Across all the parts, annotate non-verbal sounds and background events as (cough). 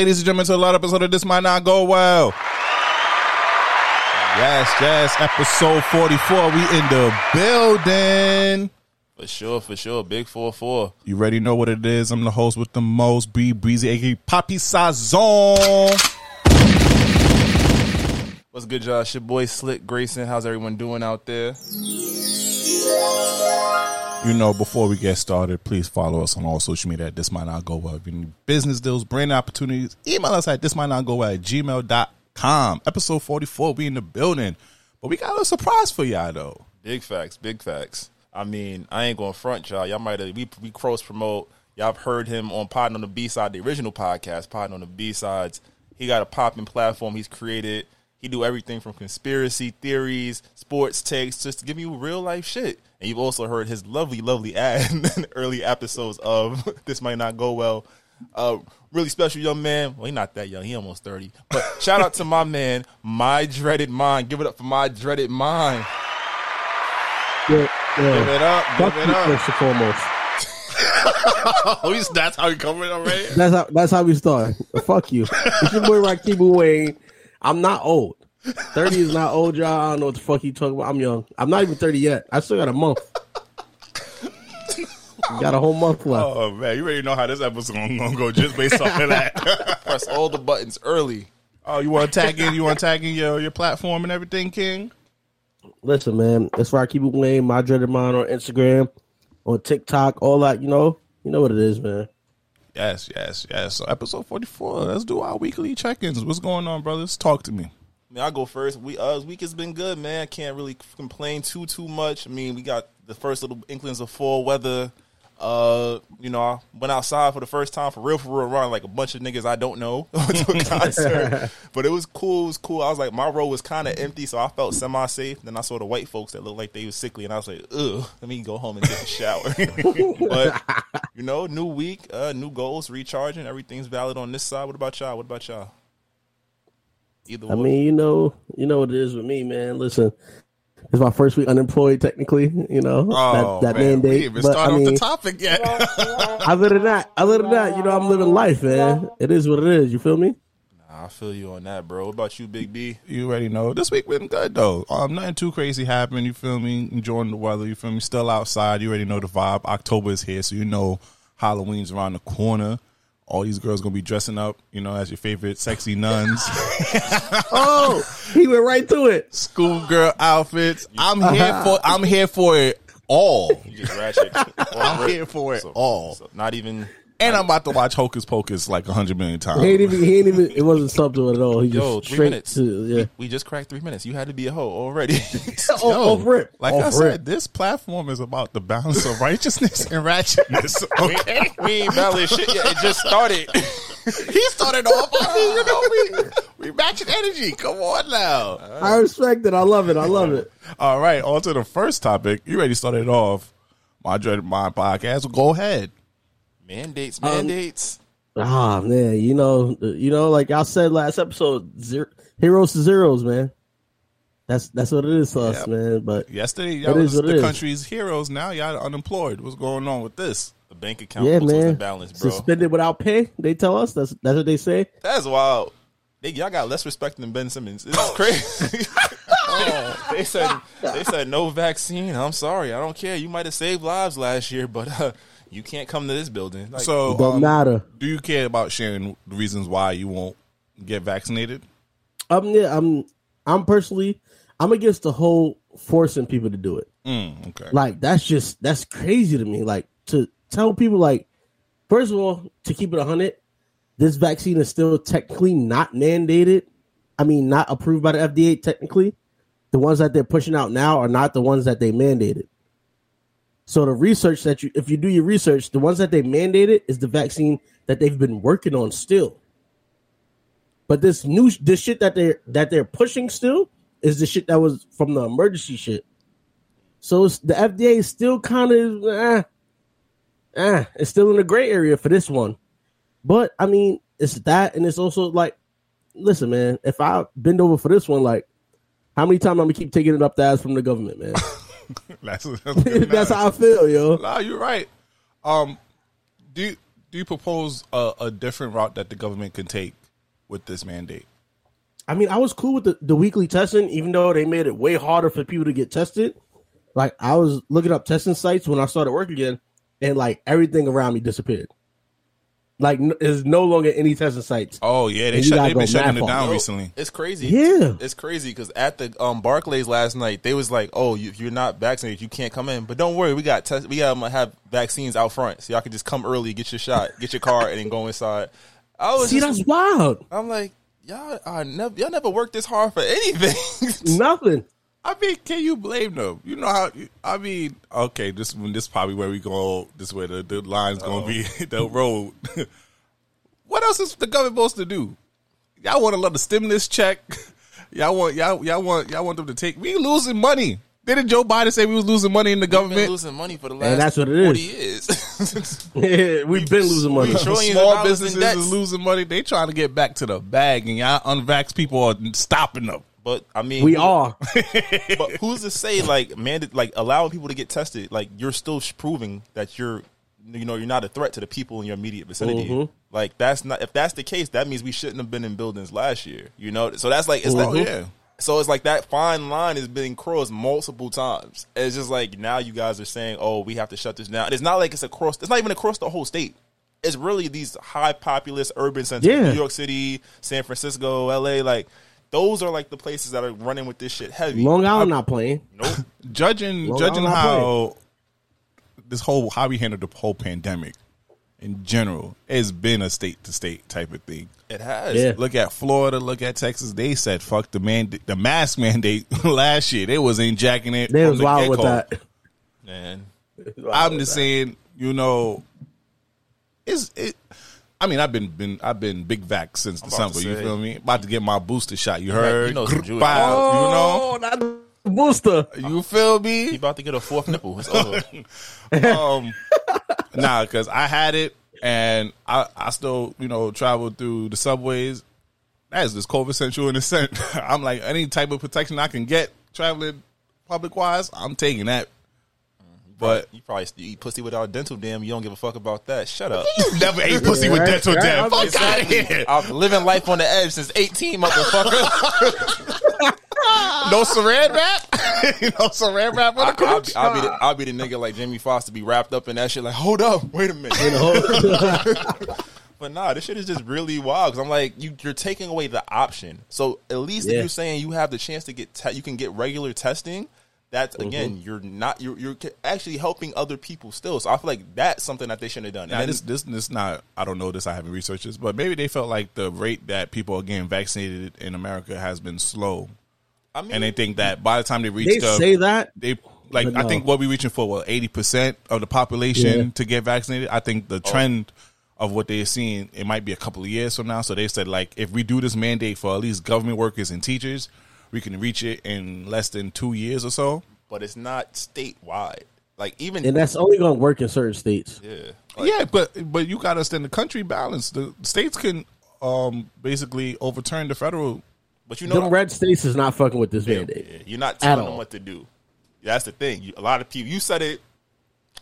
ladies and gentlemen, to a lot of episode of This Might Not Go Well. Yes, yes, episode 44. We in the building. For sure, for sure. Big 4 4. You already know what it is. I'm the host with the most, Bree Breezy, aka Poppy Sazon. What's good, Josh? Your boy Slick Grayson. How's everyone doing out there? You know, before we get started, please follow us on all social media at This Might Not Go Well. If you need business deals, brand opportunities, email us at This Might Not Go Well at gmail.com. Episode 44, we in the building. But we got a surprise for y'all, though. Big facts, big facts. I mean, I ain't going front y'all. Y'all might have, we, we cross promote. Y'all have heard him on Podding on the B side, the original podcast, Podding on the B sides. He got a popping platform he's created. He do everything from conspiracy theories, sports takes, just to give you real life shit. And you've also heard his lovely, lovely ad (laughs) in the early episodes of (laughs) This Might Not Go Well. Uh, really special young man. Well, he's not that young. He almost 30. But shout out to my man, My Dreaded Mind. Give it up for My Dreaded Mind. Yeah, yeah. Give it up. Fuck Give it up. first and foremost. (laughs) Oh, that's how he coming already? That's how that's how we start. Fuck you. It's your boy Rakibu Wayne. I'm not old. Thirty is not old, y'all. I don't know what the fuck you talking about. I'm young. I'm not even thirty yet. I still got a month. got a whole month left. Oh, man, you already know how this episode gonna, gonna go just based off of that. (laughs) Press all the buttons early. oh, you want to tag in? You want to tag in your, your platform and everything, King? Listen, man. That's Rakibu Wayne, my dreaded mind on Instagram, on TikTok, all that. You know, you know what it is, man. Yes, yes, yes. So episode 44, let's do our weekly check-ins. What's going on, brothers? Talk to me. I mean, I'll go first. We uh, week has been good, man. Can't really complain too too much. I mean, we got the first little inklings of fall weather. Uh, you know, I went outside for the first time for real, for real, around like a bunch of niggas I don't know (laughs) to a (laughs) concert. but it was cool. It was cool. I was like, my row was kind of empty, so I felt semi safe. Then I saw the white folks that looked like they was sickly, and I was like, ugh, let me go home and take a shower. (laughs) but you know, new week, uh, new goals, recharging. Everything's valid on this side. What about y'all? What about y'all? Either I way. mean, you know, you know what it is with me, man. Listen, it's my first week unemployed, technically. You know Oh, that, that man, we mandate. even But, started I off mean, the topic yet. (laughs) other than that, other than that, you know, I'm living life, man. It is what it is. You feel me? I feel you on that, bro. What about you, Big B? you already know. This week been good though. Um, nothing too crazy happened. You feel me? Enjoying the weather. You feel me? Still outside. You already know the vibe. October is here, so you know Halloween's around the corner. All these girls gonna be dressing up, you know, as your favorite sexy nuns, (laughs) Oh, he went right to it. schoolgirl outfits. I'm here uh-huh. for. I'm here for it all. You just ratchet. (laughs) I'm here for it all. So not even. And I'm about to watch Hocus Pocus like a hundred million times. He ain't even. He ain't even. It wasn't subtle at all. He just Yo, three straight minutes. to yeah. We just cracked three minutes. You had to be a hoe already. (laughs) (laughs) Oh, off rip. Like off I rip. said, this platform is about the balance of righteousness and (laughs) ratchetness. Okay, we ain't valid shit yet. It just started. he started off. I mean, you know, we we matching energy. Come on now. I respect it. I love it. I love it. All right, on to the first topic. You already started off. My dreaded mind podcast. Go ahead. Mandates, mandates. Ah man, you know, you know, like I said last episode, zero, heroes to zeros, man. That's that's what it is to us, man. But Yesterday, y'all was the is. country's heroes. Now y'all unemployed. What's going on with this? the bank account yeah, man, wasn't bro. suspended without pay. They tell us that's that's what they say. That's wild. They, y'all got less respect than Ben Simmons. It's is crazy. (laughs) (laughs) they said they said no vaccine. I'm sorry. I don't care. You might have saved lives last year, but uh, you can't come to this building. Like, So, Don't um, matter. do you care about sharing the reasons why you won't get vaccinated? Um, yeah, I'm I'm personally I'm against the whole forcing people to do it. Mm, okay. Like that's just that's crazy to me. Like to tell people like first of all, to keep it hundred, this vaccine is still technically not mandated. I mean, not approved by the FDA technically. The ones that they're pushing out now are not the ones that they mandated. So the research that you if you do your research, the ones that they mandated is the vaccine that they've been working on still. But this new this shit that they're that they're pushing still is the shit that was from the emergency shit. So the FDA is still kind of eh, eh, it's still in the gray area for this one. But I mean, it's that, and it's also like, listen, man, if I bend over for this one, like, how many times I'm gonna keep taking it up the ass from the government, man? (laughs) (laughs) That's, that's, (laughs) That's how I feel, yo. Nah, you're right. Um, do you, do you propose a, a different route that the government can take with this mandate? I mean, I was cool with the, the weekly testing, even though they made it way harder for people to get tested. Like I was looking up testing sites when I started work again, and like everything around me disappeared. Like there's no longer any testing sites. Oh yeah, they shut, they've been shutting it down Yo, recently. It's crazy. Yeah. It's crazy because at the um, Barclays last night, they was like, "Oh, you, if you're not vaccinated, you can't come in." But don't worry, we got test. We got to have vaccines out front, so y'all can just come early, get your shot, get your card, and then go inside. I was See, just, that's wild. I'm like, y'all, I never, y'all never worked this hard for anything. (laughs) Nothing. I mean, can you blame them? You know how? I mean, okay, this one, this probably where we go. This where the the line's gonna be (laughs) the road. (laughs) what else is the government supposed to do? Y'all want to let the stimulus check? (laughs) Y'all want y'all y'all want y'all want them to take? We losing money. Didn't Joe Biden say we was losing money in the We've been government? losing money for the last that's what it is. forty years. We've been losing money. we trillions of Small businesses is losing money. They trying to get back to the bag, and y'all unvaxxed people are stopping them. But I mean, We are. (laughs) But who's to say like man, like allowing people to get tested? Like you're still proving that you're, you know, you're not a threat to the people in your immediate vicinity. Mm-hmm. Like that's not if that's the case, that means we shouldn't have been in buildings last year. You know, so that's like it's Oh like yeah. So it's like that fine line is being crossed multiple times. It's just like now you guys are saying, "Oh, we have to shut this down." It's not like it's across. It's not even across the whole state. It's really these high populous urban centers, Yeah. New York City, San Francisco, L.A. Like those are like the places that are running with this shit heavy. Long Island not playing. Nope. (laughs) judging Long judging Island how this whole how we handled the whole pandemic in general it's been a state to state type of thing. It has. Yeah. Look at Florida, look at Texas. They said fuck the man the mask (laughs) mandate last year. They wasn't jacking it. They was the wild with get-go. that. Man. I'm just saying, you know, it's it. I mean, I've been been I've been big vax since about December. You say. feel me? About to get my booster shot. You Right, heard? you know some Jewish Bow, Oh, not the booster. you know? You feel He me? about to get a fourth nipple. It's over. (laughs) um, nah, because I had it and I, I still, you know, travel through the subways. That is just COVID central in a sense. (laughs) I'm like, any type of protection I can get traveling public wise, I'm taking that. But you probably still eat pussy without dental dam. You don't give a fuck about that. Shut up. you never ate pussy with Right, dental right. dam. I'm Fuck out of here. I've been living life on the edge since 18, motherfucker. (laughs) No saran wrap? (laughs) no saran wrap on the I, will be, I'll, be the, I'll be the nigga like Jamie Foxx to be wrapped up in that shit. Like, hold up, wait a minute. (laughs) But nah, this shit is just really wild. Because I'm like, you, you're taking away the option. So at least if you're saying you have the chance to get, te- you can get regular testing. That's Mm-hmm. again, you're not, you're you're actually helping other people still. So I feel like that's something that they shouldn't have done. Now, And this this this not I don't know this I haven't researched this, but maybe they felt like the rate that people are getting vaccinated in America has been slow, I mean, and they think that by the time they reach They the say that. they like But I think what we're reaching for well eighty percent of the population Yeah. to get vaccinated. I think Oh. the trend of what they're seeing it might be a couple of years from now. So they said like if we do this mandate for at least government workers and teachers, we can reach it in less than two years or so. but it's not statewide. Like even And that's only going to work in certain states. yeah, yeah, but but you got to understand the country balance. The states can um basically overturn the federal. but you know, Them red states is not fucking with this Yeah, mandate. yeah. You're not telling them what to do. That's the thing. You, a lot of people. You said it.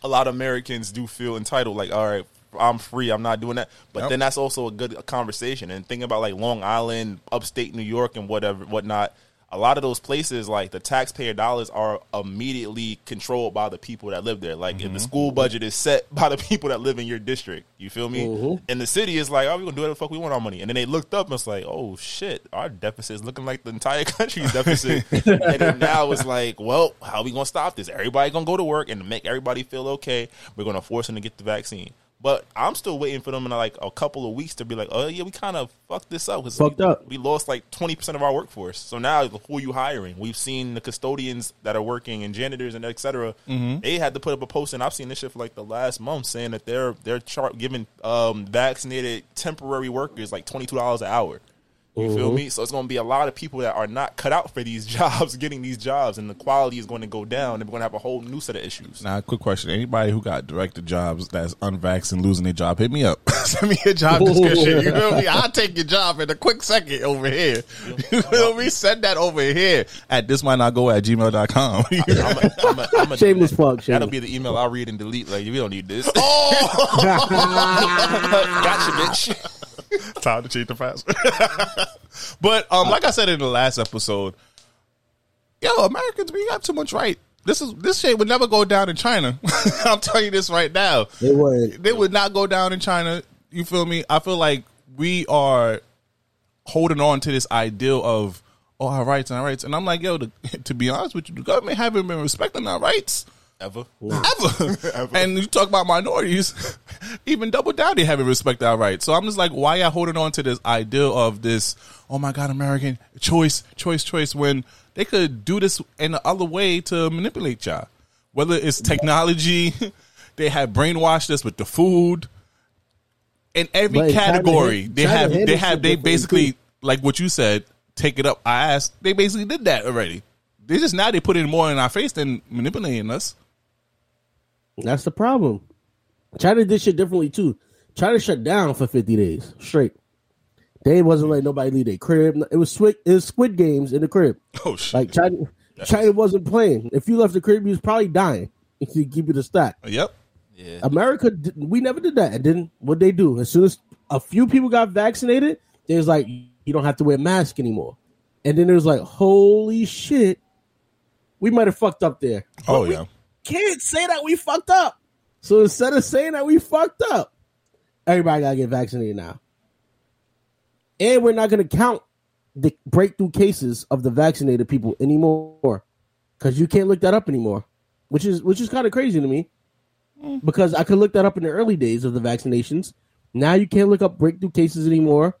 A lot of Americans do feel entitled. Like, all right, I'm free. I'm not doing that. But Yep. then that's also a good conversation. And thinking about like Long Island, upstate New York, and whatever, whatnot. A lot of those places, like the taxpayer dollars, are immediately controlled by the people that live there. Like, if Mm-hmm. the school budget is set (laughs) by the people that live in your district, you feel me? Mhm. And the city is like, oh, we're gonna do whatever the fuck we want our money. And then they looked up and it's like, oh shit, our deficit is looking like the entire (laughs) country's deficit. (laughs) and then now it's like, well, how are we gonna stop this? Everybody gonna go to work and make everybody feel okay. We're gonna force them to get the vaccine. But I'm still waiting for them in like a couple of weeks to be like, oh yeah, we kind of fucked this up. 'cause Fucked we, up. We lost like 20 percent of our workforce. So now who are you hiring? We've seen the custodians that are working and janitors and et cetera. They had to put up a post, and I've seen this shit for like the last month saying that they're they're chart giving um, vaccinated temporary workers like twenty two dollars an hour. You feel mm-hmm. me? So it's going to be a lot of people that are not cut out for these (laughs) jobs getting these jobs, and the quality is going to go down, and we're going to have a whole new set of issues. Now, quick question: Anybody who got director jobs that's unvaxxed and losing their job, hit me up. (laughs) Send me a job description. You feel me? I'll take your job in a quick second over here. You feel me? Send that over here at this might not go at gmail.com. I'm a, I'm a, I'm a, Shameless plug. That'll be the email I'll read and delete. Like, we don't need this. (laughs) oh, gotcha, bitch. time to cheat the password. (laughs) but um, like I said in the last episode, yo, Americans, we got too much right. This is this shit would never go down in China. (laughs) I'm telling you this right now. They would. They would not go down in China. You feel me? I feel like we are holding on to this ideal of oh our rights and our rights, and I'm like, yo, the, (laughs) to be honest with you, the government haven't been respecting our rights Ever. (laughs) ever. Ever. and you talk about minorities, (laughs) even double down, they haven't respected our rights. So I'm just like, why y'all holding on to this idea of this? Oh my God, American choice, choice, choice. When they could do this in the other way to manipulate y'all, whether it's technology, (laughs) they have brainwashed us with the food. In every But category, they China have they handles have they basically too. like what you said, take it up our ass. They basically did that already. They just now they put it more in our face than manipulating us. That's the problem. China did shit differently too. China shut down for 50 days straight. They wasn't letting nobody leave their crib. It was squid, it was squid games in the crib. Oh shit! Like China, China wasn't playing. If you left the crib, you was probably dying. If you keep it a stack. Uh, yep. Yeah. America, we never did that. And then what they do? As soon as a few people got vaccinated, they was like, you don't have to wear a mask anymore. And then it was like, holy shit, we might have fucked up there. Oh But we yeah. can't say that we fucked up. So instead of saying that we fucked up, everybody gotta get vaccinated now. And we're not gonna count the breakthrough cases of the vaccinated people anymore. Cause you can't look that up anymore. Which is which is kind of crazy to me. Mm. Because I could look that up in the early days of the vaccinations. Now you can't look up breakthrough cases anymore.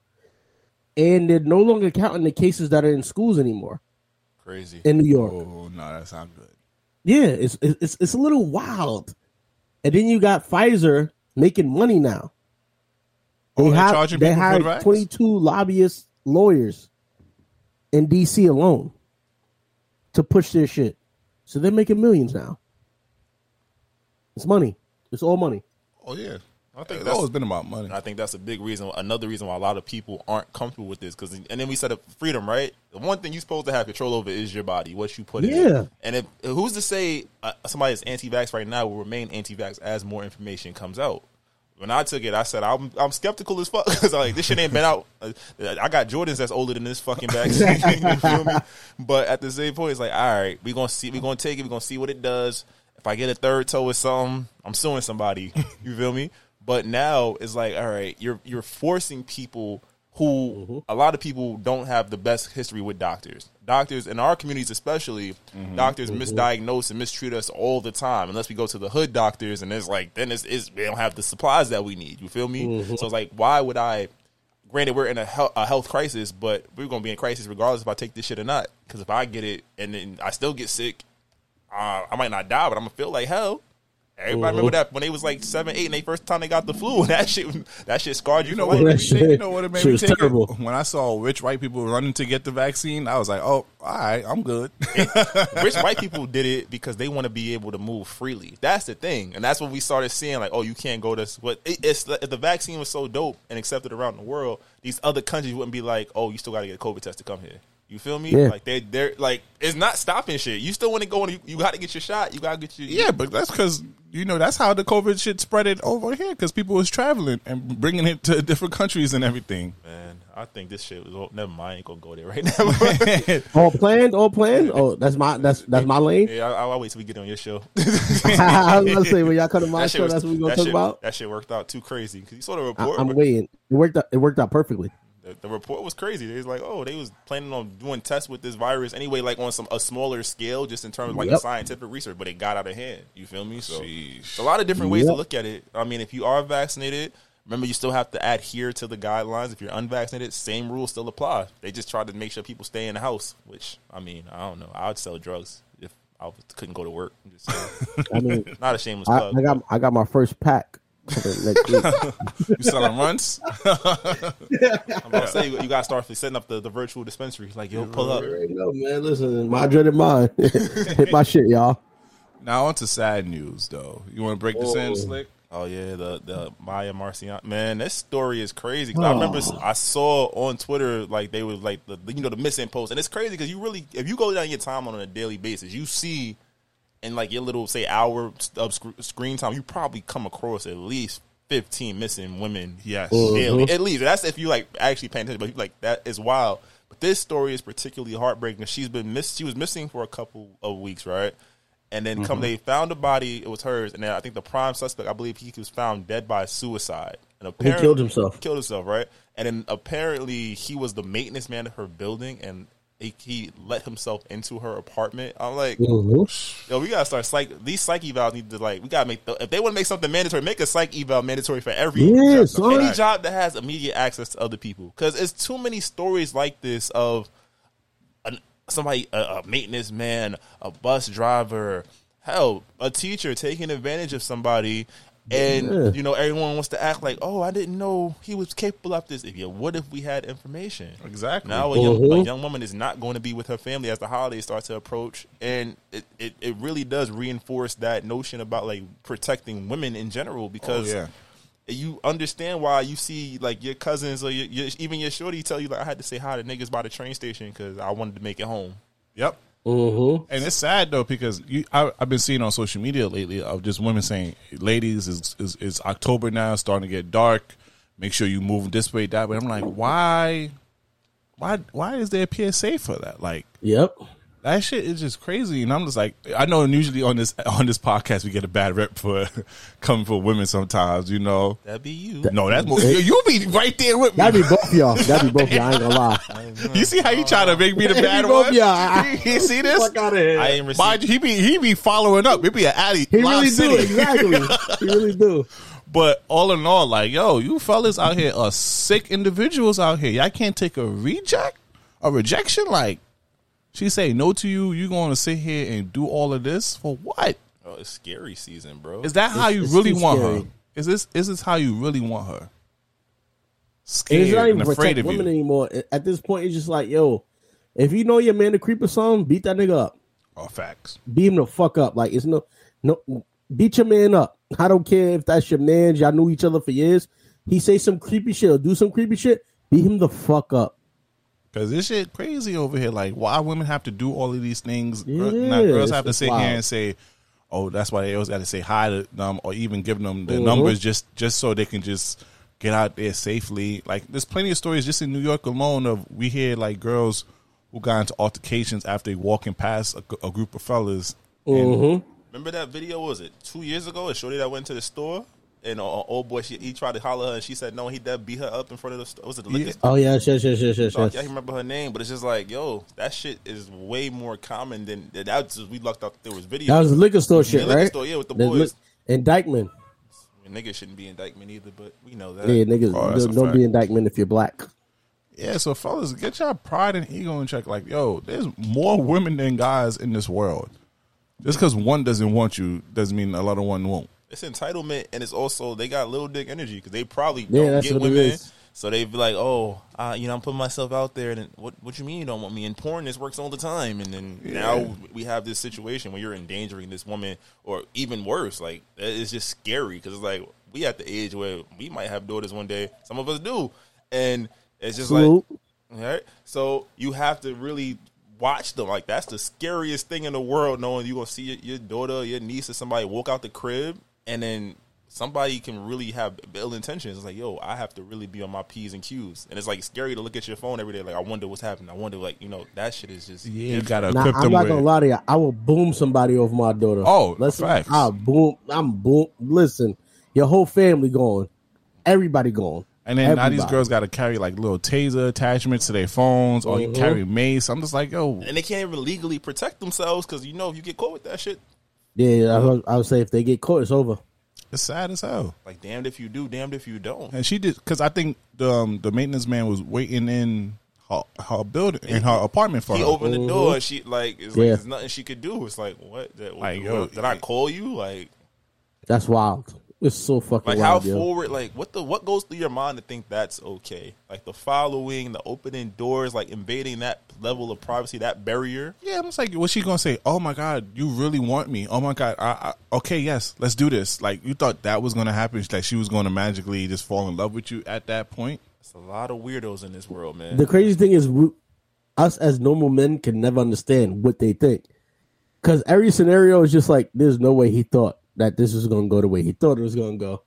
And they're no longer counting the cases that are in schools anymore Crazy. in New York. Oh no, that sounds good. Yeah, it's it's it's a little wild. And then you got Pfizer making money now. They Oh, have they hired twenty two lobbyist lawyers in DC alone to push their shit. So they're making millions now. It's money. It's all money. Oh yeah. I think It's that's- always been about money. I think that's a big reason, another reason why a lot of people aren't comfortable with this. Because, and then we set up freedom, right? The one thing you're supposed to have control over is your body, what you put in. Yeah. And if who's to say uh, somebody that's anti-vax right now will remain anti-vax as more information comes out? When I took it, I said I'm I'm skeptical as fuck (laughs) because like this shit ain't been out. Uh, I got Jordans that's older than this fucking vaccine. (laughs) you feel me? But at the same point, it's like, all right, we gonna see, we gonna take it, we are gonna see what it does. If I get a third toe or something, I'm suing somebody. You feel me? But now it's like, all right, you're you're forcing people who mm-hmm. a lot of people don't have the best history with doctors. Doctors in our communities, especially, mm-hmm. doctors mm-hmm. misdiagnose and mistreat us all the time. Unless we go to the hood doctors, and it's like then it's, it's we don't have the supplies that we need. You feel me? So it's like, why would I? Granted, we're in a, hel- a health crisis, but we're gonna be in crisis regardless if I take this shit or not. Because if I get it and then I still get sick, uh, I might not die, but I'm gonna feel like hell. Everybody remember that when they was like seven, eight, and they first time they got the flu, and (laughs) that shit, that shit scarred you. You know for what? life. Made me shit- you know what it made shit me was take it? When I saw rich white people running to get the vaccine, I was like, "Oh, all right, I'm good." (laughs) Rich white people did it because they want to be able to move freely. That's the thing, and that's what we started seeing like, oh, you can't go to what it, it's if the vaccine was so dope and accepted around the world, these other countries wouldn't be like, oh, you still got to get a COVID test to come here. You feel me? Yeah. Like they they're like it's not stopping shit. You still want to go and you, you got to get your shot. You got to get your yeah, but that's because you know that's how the COVID shit spread it over here because people was traveling and bringing it to (laughs) different countries and everything. Man, I think this shit was. Oh, never mind. I ain't gonna go there right now. (laughs) (laughs) All planned, all planned. Oh, that's my that's that's my lane. yeah, I, I'll wait till we get on your show. I was gonna say when y'all come to my That show, was- that's what we're gonna talk shit- about. That shit worked out too crazy because you saw the I, report. I'm but waiting. It worked out. It worked out perfectly. The, the report was crazy. They was like, oh, they was planning on doing tests with this virus anyway, like on some a smaller scale, just in terms of like Yep. scientific research. But it got out of hand. You feel me? So Sheesh. a lot of different ways to look at it. I mean, if you are vaccinated. Remember, you still have to adhere to the guidelines. If you're unvaccinated, same rules still apply. They just try to make sure people stay in the house. Which I mean, I don't know. I would sell drugs if I couldn't go to work. I'm just saying. (laughs) I mean, Not a shameless I, plug. I got I got my first pack next week. (laughs) You selling runs? (laughs) I'm about to say you, you gotta start setting up the, the virtual dispensary. Like, yo, pull up. There you go, man. Listen, my dreaded mind. (laughs) Hit my shit, y'all. now on to sad news though. You want to break this in, Oh. Slick? Oh yeah, the the Miya Marcano man, this story is crazy. 'Cause I oh. remember I saw on Twitter like they were like the you know the missing post, and it's crazy because you really if you go down your timeline on a daily basis, you see in like your little say hour of sc- screen time, you probably come across at least fifteen missing women. Yes. Mm-hmm. daily at least. That's if you like actually paying attention. But like that is wild. But this story is particularly heartbreaking. She's been miss. She was missing for a couple of weeks, right? And then come mm-hmm. they found a body. It was hers. And then I think the prime suspect, I believe, he was found dead by suicide. And He apparently, killed himself. Killed himself, right? And then apparently he was the maintenance man of her building, and he, let himself into her apartment. I'm like, Mhm. Yo, we gotta start psych. These psych evals need to like. We gotta make. The, if they want to make something mandatory, make a psych eval mandatory for every Yeah, job, any job that has immediate access to other people. Because it's too many stories like this of an, somebody, a, a maintenance man, a bus driver, hell, a teacher taking advantage of somebody. And Yeah. you know everyone wants to act like, oh, I didn't know he was capable of this. If you, what if we had information? Exactly. Now a young, a Mhm. young woman is not going to be with her family as the holidays start to approach, and it, it, it really does reinforce that notion about like protecting women in general because Oh, yeah. you understand why you see like your cousins or your, your, even your shorty tell you like I had to say hi to niggas by the train station because I wanted to make it home. Yep. Mhm. And it's sad though because you, I, I've been seeing on social media lately of just women saying, "Ladies, is is it's October now, it's starting to get dark. Make sure you move this way, that way." I'm like, why, why, why is there a PSA for that? Like Yep. That shit is just crazy. And I'm just like, I know usually on this on this podcast we get a bad rep for (laughs) coming for women sometimes, you know. That'd be you. No, that's more, you'll be right there with me. That'd be both of y'all. That'd be both y'all. I ain't gonna lie. (laughs) you see how you try to make me the That'd bad be both one? of y'all. You, (laughs) you see this? Fuck out of here. I ain't Mind received. you, he be he be following up. It be an alley. he really City. do. Exactly. he really do. But all in all, like yo, you fellas out here are sick individuals out here. Y'all can't take a reject, a rejection. Like she say no to you, you going to sit here and do all of this for what? Oh, it's scary season, bro. Is that how you really want scary. her? Is this is this how you really want her? And Scared it's not and even afraid protect of women you. anymore. At this point, it's just like, yo, if you know your man to creep or something, beat that nigga up. Oh, facts. Beat him the fuck up. Like it's no, no, beat your man up. I don't care if that's your man. Y'all knew each other for years. He say some creepy shit or do some creepy shit. Beat him the fuck up. Cause this shit crazy over here. Like, why women have to do all of these things? Girl- Yeah, now girls have to sit wild. here and say, "Oh, that's why they always got to say hi to them," or even give them the Mhm. numbers just just so they can just get out there safely. Like, there's plenty of stories just in New York alone of we hear like girls who got into altercations after walking past a, a group of fellas. Mm-hmm. Remember that video? Was it two years ago? A shorty that went to the store and uh, old boy, she, he tried to holler at her, and she said no. He did beat her up in front of the store. Was it the liquor Yeah. store? Oh yes, yes, yes, yes, yes, I can't remember her name, but it's just like, yo, that shit is way more common than that. That's just, we lucked out there was video. That was the liquor store shit, Yeah, liquor right? store, yeah, with the There's boys. li- indictment. Niggas shouldn't be indictment either, but we know that. Yeah, niggas, Oh, don't, don't be indictment if you're black. Yeah, so fellas, get your pride and ego in check. Like, yo, there's more women than guys in this world. Just because one doesn't want you doesn't mean a lot of one won't. It's entitlement, and it's also they got little dick energy because they probably Yeah, don't get women. So they be like, "Oh, uh, you know, I'm putting myself out there, and what what you mean you don't want me in porn? This works all the time." And then now we have this situation where you're endangering this woman, or even worse, like it's just scary because it's like we at the age where we might have daughters one day. Some of us do, and it's just like Salute. all right. So you have to really watch them. Like that's the scariest thing in the world, knowing you're gonna see your, your daughter, your niece, or somebody walk out the crib, and then somebody can really have ill intentions. It's like, yo, I have to really be on my p's and q's, and it's like scary to look at your phone every day. Like, I wonder what's happening. I wonder, like, you know, that shit is just Yeah, you gotta Now, equip I'm them not with. gonna lie to you. I will boom somebody over my daughter. Oh, listen, facts. I'll boom. I'm boom. Listen, your whole family gone. Everybody gone. And then now these girls got to carry like little taser attachments to their phones, or you Mhm. carry mace. I'm just like, yo, and they can't even legally protect themselves because you know if you get caught with that shit, Yeah, I would, I would say if they get caught, it's over. it's sad as hell. like damned if you do, damned if you don't. And she did because I think the um, the maintenance man was waiting in her, her building in her apartment for He her. opened the door and she like it's like there's nothing she could do. It's like what? That, Like, what- yo, did I call you? Like That's wild. It's so fucking Like how yo. forward? Like what the what goes through your mind to think that's okay? Like the following, the opening doors, like invading that level of privacy, that barrier. Yeah, I'm just like, what's she gonna say? Oh my god, you really want me? Oh my god, I, I, okay, yes, let's do this. Like you thought that was gonna happen? Like she was gonna magically just fall in love with you at that point? It's a lot of weirdos in this world, man. The crazy thing is, we, us as normal men can never understand what they think, because every scenario is just like, there's no way he thought that this was going to go the way he thought it was going to go,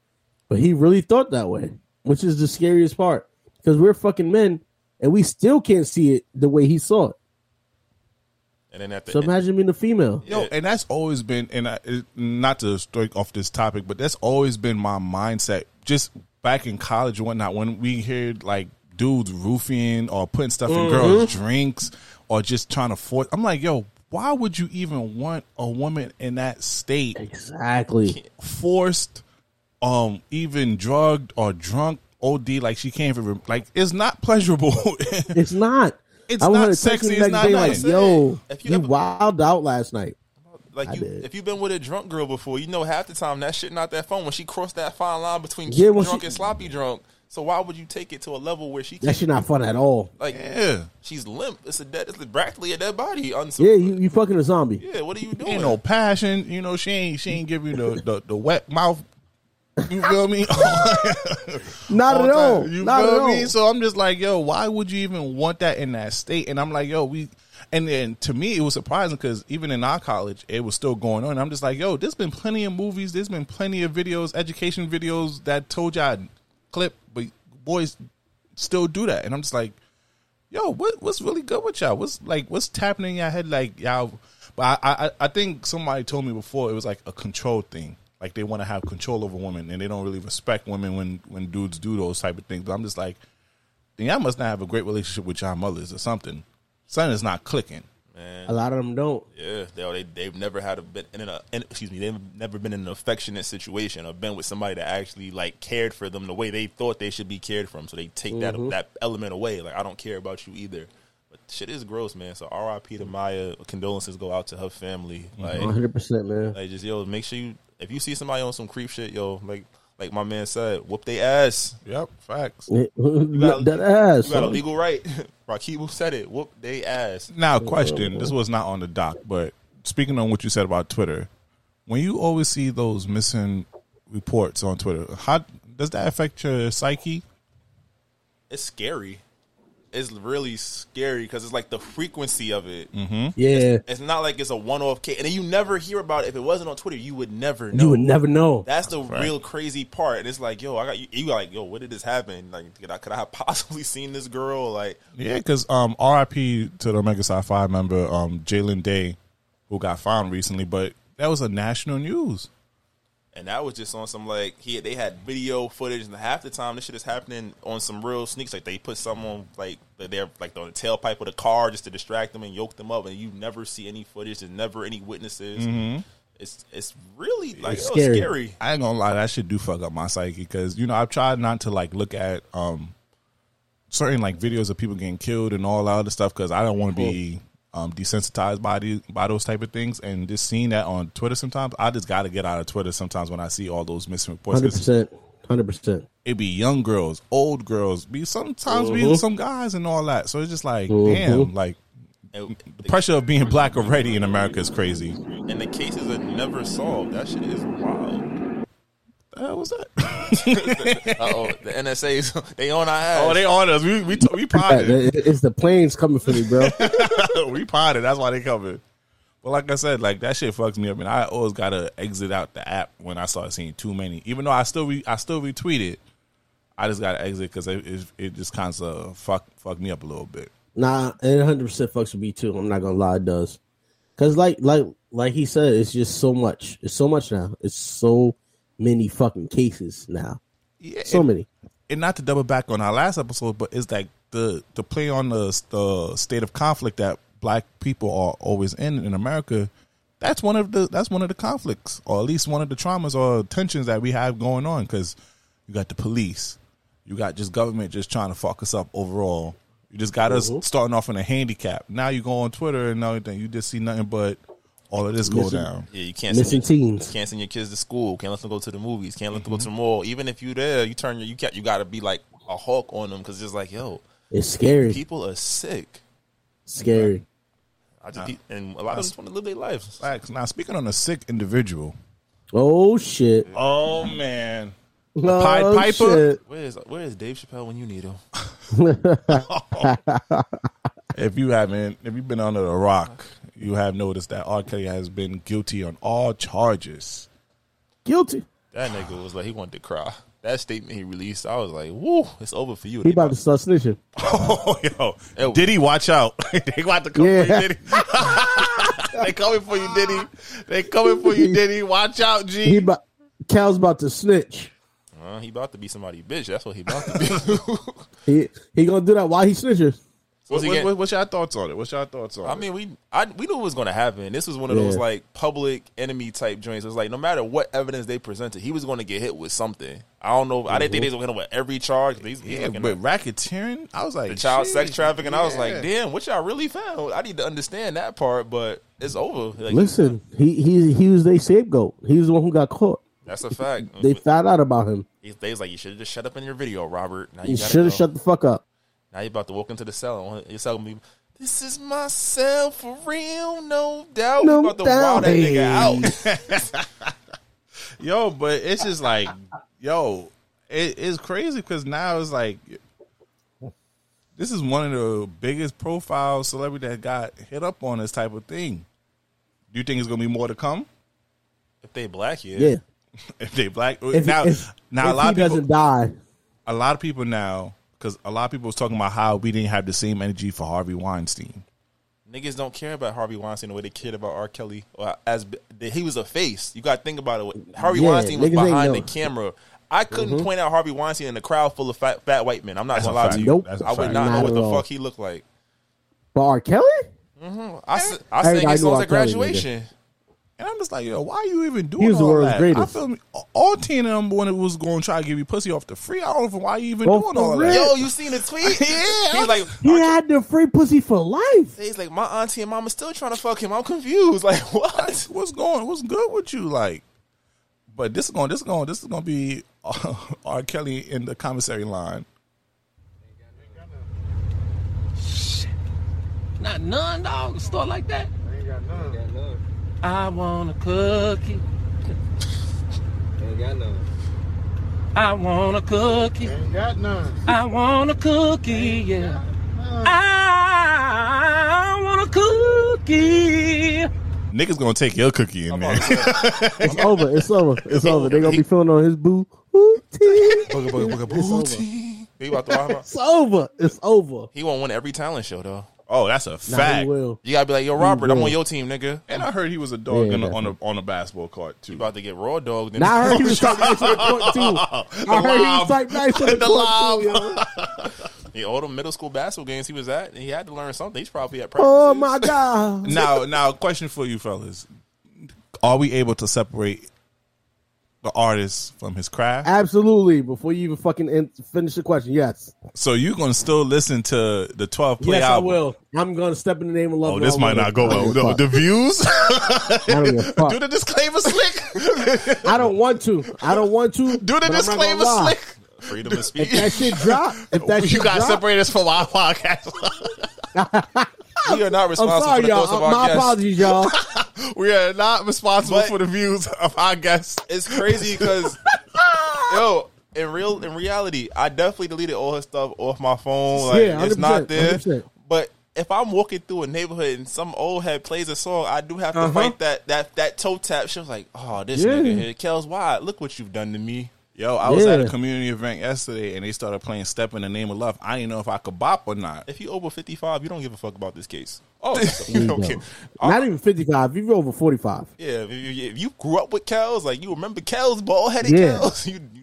but he really thought that way, which is the scariest part, because we're fucking men and we still can't see it the way he saw it. and then at the So end, imagine being a female. Yo, and that's always been, and I, not to strike off this topic, but that's always been my mindset. Just back in college and whatnot, when we heard like dudes roofing or putting stuff in mm-hmm. girls' drinks or just trying to force, I'm like, yo, why would you even want a woman in that state Exactly. forced, um, even drugged or drunk, OD, like she can't even, like, it's not pleasurable. (laughs) It's not. It's I want not to text sexy, it's next not day like, yo, If you you ever- wild out last night. like I you, did. if you've been with a drunk girl before, you know half the time that shit not that fun when she crossed that fine line between Yeah, drunk she- and sloppy drunk. So why would you take it to a level where she That can't, shit not fun at all. like yeah. she's limp? It's a dead, it's practically a dead body. Uns- Yeah, you, you fucking a zombie. yeah. What are you doing? ain't no passion. You know, she ain't she ain't give you the the, the wet mouth. You feel me? (laughs) Not All at all. You Not feel at all. me? So I'm just like, yo, why would you even want that in that state? And I'm like, yo, we. And then to me, it was surprising because even in our college, it was still going on. I'm just like, yo, there's been plenty of movies, there's been plenty of videos, education videos that told y'all clip, but boys still do that. And I'm just like, yo, what what's really good with y'all? What's like what's tapping in your head like y'all? But I, I I think somebody told me before it was like a control thing. Like they want to have control over women and they don't really respect women when when dudes do those type of things. But I'm just like, then y'all must not have a great relationship with y'all mothers or something. Something is not clicking. Man. A lot of them don't. Yeah, they they they've never had a been in a in, excuse me they've never been in an affectionate situation or been with somebody that actually like cared for them the way they thought they should be cared from. So they take that mm-hmm. that element away. Like I don't care about you either. But shit is gross, man. So R.I.P. to Miya. Condolences go out to her family. Like, 100%, man. like just yo, make sure you if you see somebody on some creep shit, yo, like like my man said, whoop they ass. Yep, facts. that, that ass. You got a legal right. (laughs) Rakibu said it. Whoop they ass. Now, question. This was not on the doc, but speaking on what you said about Twitter, when you always see those missing reports on Twitter, how does that affect your psyche? It's scary. It's really scary because it's like the frequency of it. Yeah. It's not like it's a one-off case, and then you never hear about it. If it wasn't on Twitter, you would never know. You would never know. That's the real crazy part. And it's like, yo, I got you. You like, yo, what did this happen? Like, could I, could I have (laughs) possibly seen this girl? Like, Yeah, because um, RIP to the Omega Psi Phi member, um, Jelani Day, who got found recently, but that was a national news. And that was just on some like he they had video footage, and half the time this shit is happening on some real sneaks. Like they put someone like they're like on the tailpipe of the car just to distract them and yoke them up, and you never see any footage. There's never any witnesses. It's it's really like It's scary. scary. I ain't gonna lie, that shit do fuck up my psyche because you know I've tried not to like look at um certain like videos of people getting killed and all that other stuff because I don't want to be um desensitized by these by those type of things and just seeing that on Twitter sometimes I just got to get out of Twitter sometimes when I see all those missing reports. 'cause 100%. 100%. It be young girls, old girls, be sometimes be Mhm. some guys and all that. So it's just like Mhm. damn, like the pressure of being black already in America is crazy. and the cases are never solved. That shit is wild. (laughs) The hell was that? Uh oh, the NSA's they on our ass. oh, they on us. We we we potted. It's the planes coming for me, bro. (laughs) we potted. That's why they coming. But like I said, like that shit fucks me up, and I always gotta exit out the app when I start seeing too many. Even though I still re- I still retweet it, I just gotta exit because it, it it just kind of fuck fuck me up a little bit. Nah, it 100 percent fucks with me too. I'm not gonna lie, it does. Cause like like like he said, it's just so much. It's so much now. It's so many fucking cases now. Yeah, So and, many. and not to double back on our last episode, but it's like the the play on the the state of conflict that black people are always in in America. That's one of the that's one of the conflicts, or at least one of the traumas or tensions that we have going on. Because you got the police, you got just government just trying to fuck us up overall. You just got us mm-hmm. starting off in a handicap. Now you go on Twitter and everything, you just see nothing but all of this go Missing- down. Yeah, you can't send Missing your, teens. can't send your kids to school. Can't let them go to the movies. Can't let them go Mm-hmm. to the mall. Even if you there, you turn your you got you got to be like a hawk on them because it's like yo, It's scary. people are sick. Scary. I just be, and a lot of them just want to live their lives. Facts. Now, speaking on a sick individual. Oh shit. Oh man, (laughs) Oh, Pied Piper? shit. Where is where is Dave Chappelle when you need him? (laughs) (laughs) if you haven't, if you've been under the rock, you have noticed that R. Kelly has been guilty on all charges. Guilty. That nigga was like he wanted to cry. That statement he released, I was like, "Woo, it's over for you." He about to start snitching. (laughs) Oh, yo, Yo. Diddy, watch out! (laughs) they got to come Yeah. for you, Diddy. (laughs) they coming for you, Diddy. They coming for you, Diddy. Watch out, G. He G. about Kels about to snitch. Uh, he about to be somebody bitch. That's what he about to be. He he gonna do that while he snitches. What, What's what- getting? what- what's your thoughts on it? What's your thoughts on I it? I mean, we I, we knew it was going to happen. This was one of those like public enemy type joints. It was like no matter what evidence they presented, he was going to get hit with something. I don't know. I didn't think they was going to hit him with every charge. He's, he's yeah, looking but at racketeering, I was like, the child shit. sex trafficking. I was like, damn, what y'all really found? I need to understand that part, but it's over. Like, Listen, he he he was their scapegoat. He was the one who got caught. that's a fact. They found out about him. He- they was like, you should have just shut up in your video, Robert. Now He you should have shut the fuck up. Now you about to walk into the cell. Your cell gonna be, this is my cell for real, no doubt. No you about to wow doubt. that nigga out. (laughs) yo, but it's just like, yo, it, it's crazy because now it's like, this is one of the biggest profile celebrity that got hit up on this type of thing. Do you think it's gonna be more to come if they black, yeah. Yeah. (laughs) if they black? If, now, if, now if a lot he of people, doesn't die, a lot of people now, because a lot of people was talking about how we didn't have the same energy for Harvey Weinstein. Niggas don't care about Harvey Weinstein the way they cared about R. Kelly. Or as he was a face, you got to think about it. Harvey Yeah, Weinstein was behind the camera. I couldn't mm-hmm. point out Harvey Weinstein in a crowd full of fat, fat white men. I'm not That's gonna a lie fact. to you. Nope. That's a I would fact. not, know what the all. fuck he looked like. but R. Kelly, mm-hmm. I Everybody sang his knew songs R. at Kelly, nigga. graduation. And I'm just like, yo, why are you even doing He was the all world's that? greatest. I feel me. All ten of them when it was going to try to give you pussy off the free. I don't know why you even doing all real? that. Yo, you seen the tweet? (laughs) Yeah. He's like, he had the free pussy for life. he's like, my auntie and mama still trying to fuck him. I'm confused. (laughs) Like, what? What's going? What's good with you? Like, but this is going. This is going. This is going to be (laughs) R. Kelly in the commissary line. Not none, dog. A store like that. I want a cookie. Ain't got none. I want a cookie. Ain't got none. I want a cookie. Yeah. I want a cookie. Niggas gonna take your cookie in there. It's over. (laughs) It's over. It's over. They gonna be feeling on his boo. Booty. He about to rock him. It's over. It's over. He won't win every talent show though. Oh, that's a Nah, fact. he will. You gotta be like, yo, Robert, I'm on your team, nigga. and I heard he was a dog Yeah, in a, on a on a basketball court too. You about to get raw dog. Now I heard he was type nice to the court too. (laughs) I heard he was type nice to the, The court lob. too, yo. (laughs) Yeah, all the middle school basketball games he was at, he had to learn something. He's probably at practice. Oh my god. now, now, question for you fellas: Are we able to separate the artist from his craft? Absolutely. Before you even fucking in, finish the question, yes, So you're gonna still listen to the twelve play yes, album? I will. I'm gonna step in the name of love. Oh, this might not go well. give a The, views. Don't give a fuck. (laughs) Do the disclaimer slick. I don't want to. I don't want to. Do the but I'm not gonna disclaimer slick. Freedom of speech. If speech. that shit drop, if that (laughs) You shit got drop, separated us from our podcast. (laughs) we are not I'm responsible for sorry, the y'all. thoughts of Uh, our My guests. apologies, y'all. (laughs) we are not responsible But- for the views of our guests. It's crazy because (laughs) yo, in real in reality, I definitely deleted all her stuff off my phone. Like Yeah, it's not 100%, there. 100%. But if I'm walking through a neighborhood and some old head plays a song, I do have to Uh-huh. fight that that that toe tap. She was like, "Oh, this Yeah. nigga here, Kels, why? Look what you've done to me." Yo, I was at a community event yesterday and they started playing "Step in the Name of Love." I didn't know if I could bop or not. If you over 55, you don't give a fuck about this case. Oh, you don't care. Not uh, even 55. you're over 45. Yeah, if you, if you grew up with Kels, like you remember Kels, bald headed Yeah. Kels, (laughs) you, you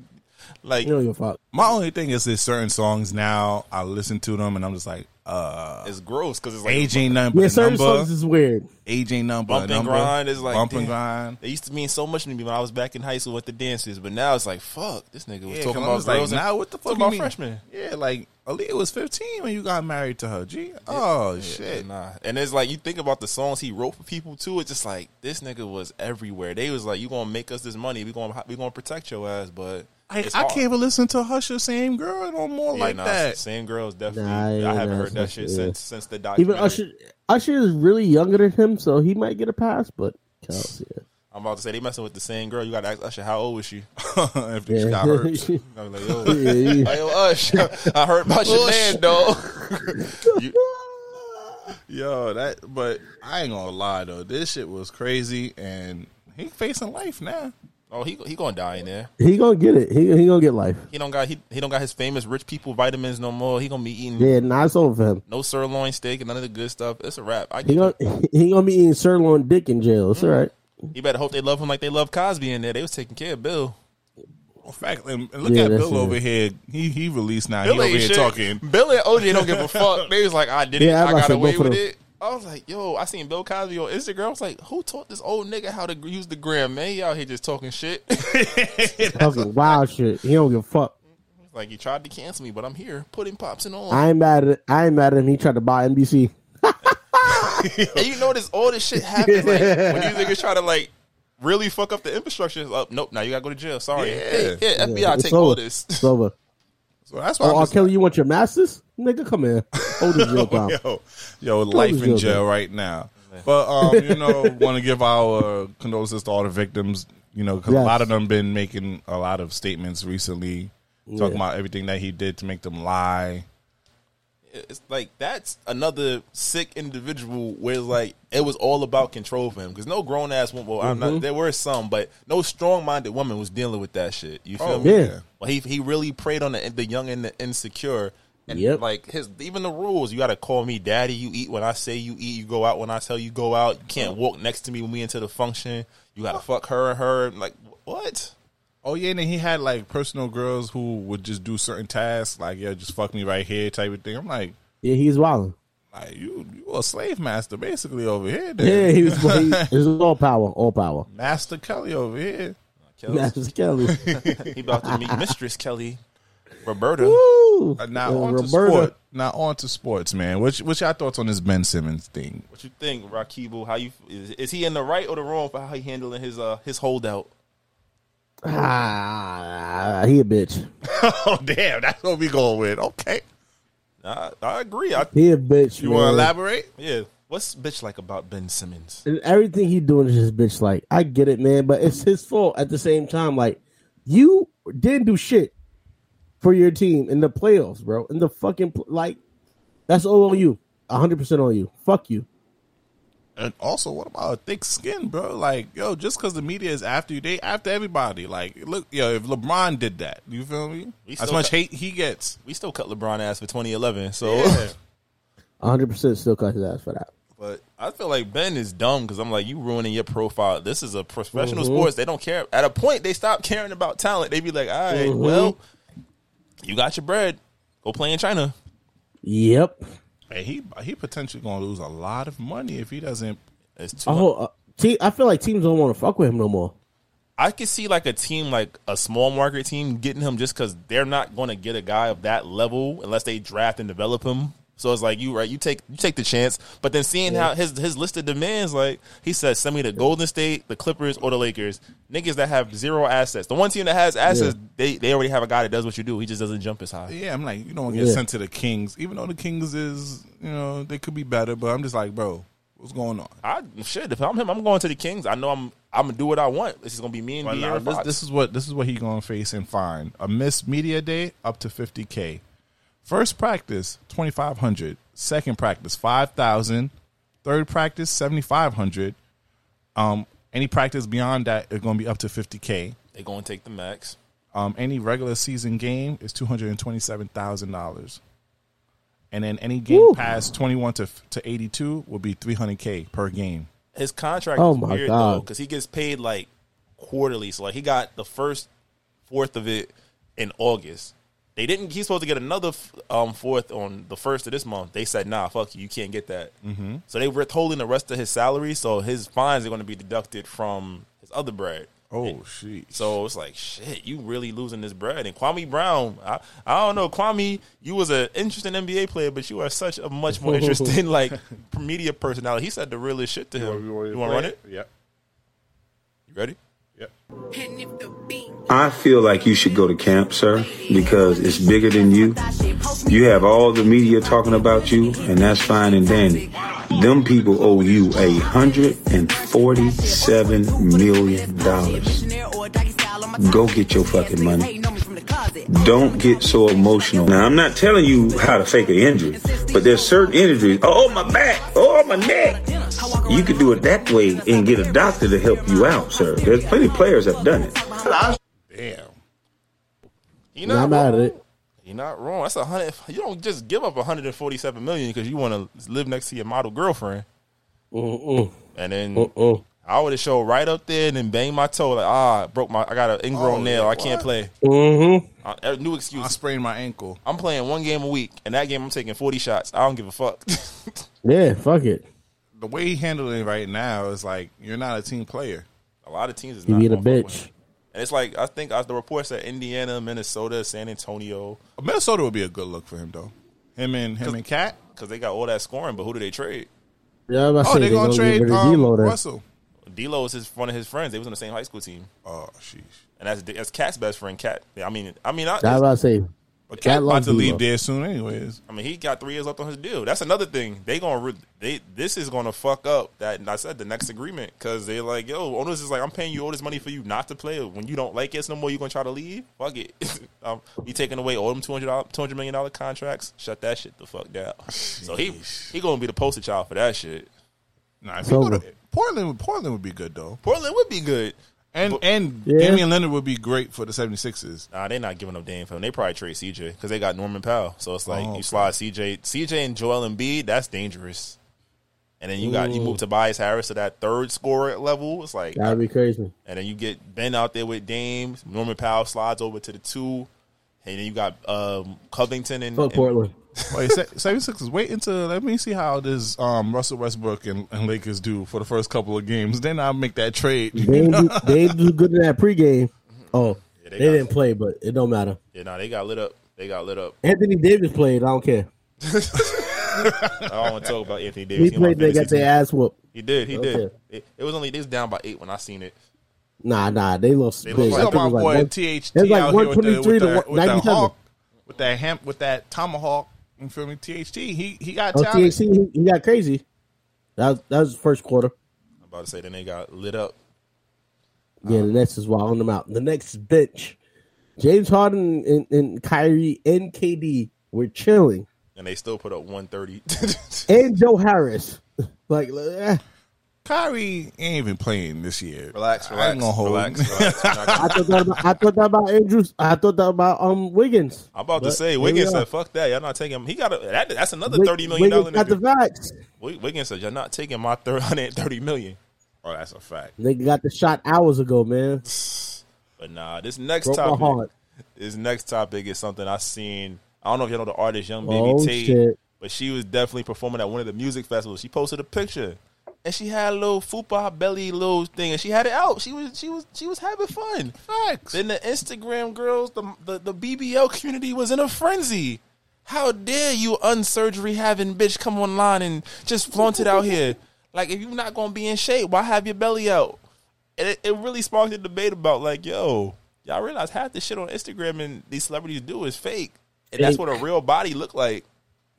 like You don't give a fuck. my only thing is there's certain songs now I listen to them and I'm just like, uh, it's gross because it's like age ain't nothing but Yeah, a certain number. songs is weird. Age ain't nothing but Bump and number. grind is like bump and grind. They used to mean so much to me when I was back in high school with the dances, but now it's like fuck. This nigga was Yeah, talking 'cause I'm about just like, girls and- now what the fuck talking about mean? freshmen. Yeah, like Aaliyah was 15 when you got married to her. G. Oh Yeah, shit. Nah. And it's like you think about the songs he wrote for people too. It's just like this nigga was everywhere. They was like, "You gonna make us this money? We gonna we gonna protect your ass." But I, I can't even listen to Usher same girl no more Yeah, like nah, that. Same girls definitely. Nah, yeah, I haven't nah, heard that shit not- yeah. since since the doctor. Even documentary. Usher, Usher is really younger than him, so he might get a pass. But Kels, yeah. I'm about to say they messing with the same girl. You got to ask Usher how old was she? (laughs) if she Yeah. got hurt. (laughs) I'm like, yo, Yeah, he- (laughs) hey, yo, Ush, I heard about your man, dog. You- Yo, that but I ain't gonna lie though. This shit was crazy and he facing life now. Oh, he he gonna die in there. he gonna get it. He he gonna get life. He don't got he, he don't got his famous rich people vitamins no more. He gonna be eating Yeah, nah, it's over for him. no sirloin steak and none of the good stuff. It's a wrap. I He gonna (laughs) he gonna be eating sirloin dick in jail. It's mm-hmm. all right. You better hope they love him like they love Cosby in there. They was taking care of Bill. In fact, and and look Yeah, at Bill it. over here. He he released now. Bill he over here shit. talking. Bill and OJ don't give a fuck. They was like, I did it. Yeah, I'm I about got away with them. it. I was like, yo, I seen Bill Cosby on Instagram. I was like, who taught this old nigga how to use the gram, man? He out here just talking shit. (laughs) Talking wild shit. He don't give a fuck. like, he tried to cancel me, but I'm here putting pops and on. I ain't mad at I ain't mad at him. He tried to buy NBC. (laughs) and you notice all this shit happens like, when these (laughs) niggas try to like really fuck up the infrastructure. It's Up, nope. Now you gotta go to jail. Sorry. Yeah. Hey, yeah, FBI, Yeah, it's take all this. It's over. So that's why Oh, R. just Kelly, you want your masters? Nigga, come here. Hold the jail time. yo, yo, life in jail, jail right now. But um, you know, (laughs) want to give our condolences to all the victims. You know, because a lot of them been making a lot of statements recently, talking about everything that he did to make them lie. It's like that's another sick individual where like it was all about control for him because no grown ass woman. Well, I'm Mm-hmm. not. There were some, but no strong minded woman was dealing with that shit. You feel Oh, me? Yeah. Well, he he really preyed on the the young and the insecure. And Yep. like his even the rules, you got to call me daddy. You eat when I say you eat. You go out when I tell you go out. You can't walk next to me when we into the function. You got to fuck her and her. Like what? Oh yeah, and then he had like personal girls who would just do certain tasks, like yeah, just fuck me right here type of thing. I'm like, Yeah, he's wilding. like you, you a slave master basically over here. Yeah, Then. he was. He, (laughs) it was all power, all power. Master Kelly over here. Kels, Master Kelly. (laughs) he about to meet Mistress Kelly, Roberta. Woo! Uh, now Uh, on to sport. Now on to sports, man. What's what's your thoughts on this Ben Simmons thing? What you think, Rakibu? How you is, is he in the right or the wrong for how he handling his uh his holdout? Ah, he a bitch. (laughs) oh damn, that's what we going with. Okay, I, I agree. I, He a bitch. you want to elaborate? yeah. What's bitch like about Ben Simmons? And everything he doing is just bitch like. I get it, man, but it's his fault at the same time. Like you didn't do shit for your team in the playoffs, bro. In the fucking like, that's all on you. hundred percent on you. Fuck you. And also, what about a thick skin, bro? Like, yo, just because the media is after you, they after everybody. Like, look, yo, if LeBron did that, you feel me? As much got- hate he gets, We still cut LeBron ass for 2011. So, Yeah. (laughs) hundred percent still cut his ass for that. but I feel like Ben is dumb because I'm like, you ruining your profile. This is a professional Mm-hmm. sports. They don't care. At a point, they stop caring about talent. They be like, all right, Mm-hmm. well, you got your bread. Go play in China. Yep. And he he potentially gonna lose a lot of money if he doesn't. It's too. Oh, uh, te- I feel like teams don't want to fuck with him no more. I could see like a team like a small market team getting him just because they're not going to get a guy of that level unless they draft and develop him. So it's like you right, you take you take the chance, but then seeing how his his list of demands, like he said, send me to Golden State, the Clippers, or the Lakers. Niggas that have zero assets. The one team that has assets, they they already have a guy that does what you do. He just doesn't jump as high. Yeah, I'm like, you don't get Yeah. sent to the Kings, even though the Kings is, you know, they could be better. But I'm just like, bro, what's going on? I shit. If I'm him, I'm going to the Kings. I know I'm I'm gonna do what I want. This is gonna be me and now De'Aaron this, this is what this is what he gonna face and find A missed media day up to 50k. First practice 2500. Second practice 5000. Third practice 7500. Um, any practice beyond that is gonna be up to 50k. They're gonna take the max. Um, any regular season game is two hundred and twenty seven thousand dollars, and then any game Woo. past twenty one to to eighty two will be three hundred k per game. His contract Oh is my weird God. though because he gets paid like quarterly. So like he got the first fourth of it in August. They didn't. He's supposed to get another um, fourth on the first of this month. They said, "Nah, fuck you. You can't get that." Mm-hmm. So they were withholding the rest of his salary. So his fines are going to be deducted from his other bread. Oh shit. So it's like shit, you really losing this bread. And Kwame Brown, I, I don't know, Kwame, you was an interesting NBA player, but you are such a much more (laughs) interesting like media personality. He said the realest shit to him. You want to run it? Yep. You ready? Yep. I feel like you should go to camp, sir, because it's bigger than you. You have all the media talking about you, and that's fine and dandy. Them people owe you a hundred and forty-seven million dollars. Go get your fucking money. Don't get so emotional. Now, I'm not telling you how to fake an injury, but there's certain injuries. Oh, my back. Oh, my neck. You could do it that way and get a doctor to help you out, sir. There's plenty of players have done it. Damn. You Not not mad wrong. at it. You're not wrong. That's a hundred. You don't just give up 147 million because you want to live next to your model girlfriend, Mm-mm. and then Mm-mm. I would have showed right up there and then banged my toe like ah broke my I got an ingrown Oh, nail yeah, I can't play. Mm-hmm. Uh, new excuse. I sprained my ankle. I'm playing one game a week, and that game I'm taking 40 shots. I don't give a fuck. (laughs) Yeah, fuck it. The way he handled it right now is like you're not a team player. a lot of teams is He not being a gonna fuck with bitch. him. And it's like I think uh, the reports that Indiana, Minnesota, San Antonio, Minnesota would be a good look for him though. Him and him and Cat. because they got all that scoring. But who do they trade? Yeah, I'm about to Oh, say they're they gonna gonna trade get rid of um, D-Lo. Russell. D'Lo is his one of his friends. They was on the same high school team, Oh, sheesh. and that's that's Cat's best friend. Cat. I mean, I mean, I, I'm about to say. But Cat Cat about to leave D-Lo. there soon, anyways. I mean, he got three years left on his deal. That's another thing. They gonna re- they this is gonna fuck up that. And I said the next agreement because they're like, yo, owners is like, I'm paying you all this money for you not to play. When you don't like us no more, you gonna try to leave? Fuck it. (laughs) um, we taking away all them 200 200 million dollar contracts. Shut that shit the fuck down. So he he gonna be the poster child for that shit. Nah, if It's you go to, Portland, Portland would be good though, Portland would be good. And But- and Yeah. Damian Lillard would be great for the 76ers. Nah, they're not giving up Dame for him. They probably trade CJ because they got Norman Powell. So it's like Oh, you slide CJ, CJ and Joel Embiid. That's dangerous. And then you got you move Tobias Harris to that third scorer level. It's like, That'd be crazy. and then you get Ben out there with Dame. Norman Powell slides over to the two, and then you got um, Covington and, and Portland. Wait, se- 76ers, wait until let me see how this um, Russell Westbrook and, and Lakers do for the first couple of games. Then I'll make that trade. They do, (laughs) they do good in that pregame. Oh, Yeah, they, they didn't play, but it don't matter. yeah, nah, they got lit up. They got lit up. Anthony Davis played. I don't care. (laughs) I don't want to talk about Anthony Davis. He He played. They got their ass whooped. He did. He did. Okay. It, it was only they was down by eight when I seen it. Nah, nah. They lost. They big. lost I Look think at it my boy like THT like out here with the, with, the, with that 97. hawk, with that hemp, with that tomahawk. You feel me? THT. He he got Oh. THC, he, he got crazy. That was, that was the first quarter. I'm about to say then they got lit up. Yeah, the Nets is wilding them out. The Nets bench, James Harden and, and Kyrie and KD were chilling, and they still put up 130. (laughs) and Joe Harris. (laughs) like, eh. Kyrie ain't even playing this year. relax, I relax, ain't gonna hold. relax, relax. We're not gonna- I thought that about, I thought that about Andrews. I thought that about um Wiggins. I'm about to say Wiggins said, "Fuck that, y'all not taking him." He got a, that, that's another Wig- thirty million dollar Wiggins got the nigga. facts. Wiggins said, "You're not taking my 130 (laughs) million." Oh, that's a fact. Nigga got the shot hours ago, man. But nah, this next Broke topic, heart. this next topic is something I seen. I don't know if y'all know the artist Young Baby Oh, Tate, shit. but she was definitely performing at one of the music festivals. She posted a picture, and she had a little fupa belly little thing, and she had it out. She was she was she was having fun. Facts. Then the Instagram girls, the, the the BBL community was in a frenzy. How dare you, unsurgery having bitch, come online and just flaunt it out here? Like, if you're not gonna be in shape, why have your belly out? And it, it really sparked a debate about like, yo, y'all realize half the shit on Instagram and these celebrities do is fake, and that's what a real body look like.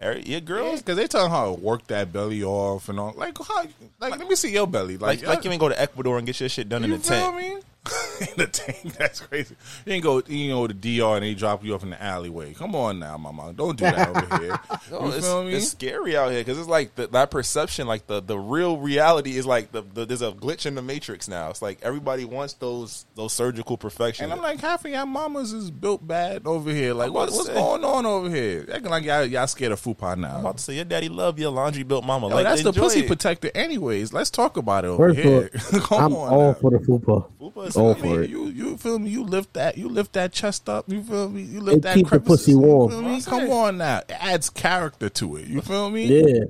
Your girls, Because they telling how to work that belly off and all. Like, how, like, let me see your belly. Like, like, like you ain't go to Ecuador and get your shit done in you the feel tent. (laughs) in the tank. (laughs) That's crazy. You ain't go, you know, the DR and they drop you off in the alleyway. Come on now, mama. Don't do that over here. (laughs) No, you it's, feel me? it's scary out here because it's like the, that perception, like the, the real reality is like the, the there's a glitch in the matrix now. It's like everybody wants those those surgical perfection. And I'm like, half of y'all mamas is built bad over here. Like, what, what's say. going on over here? Acting like y'all, y'all scared of fupa now. I'm about to say, your daddy love your laundry built mama. Yo, like that's the pussy it. protector, anyways. Let's talk about it over First here. of all, Come I'm on, all now. for the fupa. Fupa is All fine. for it. You you feel me? You lift that you lift that chest up. You feel me? You lift It that keep the crevices, pussy warm. You feel me? I'm Come saying. on now. It adds character to it. You feel me? Yeah,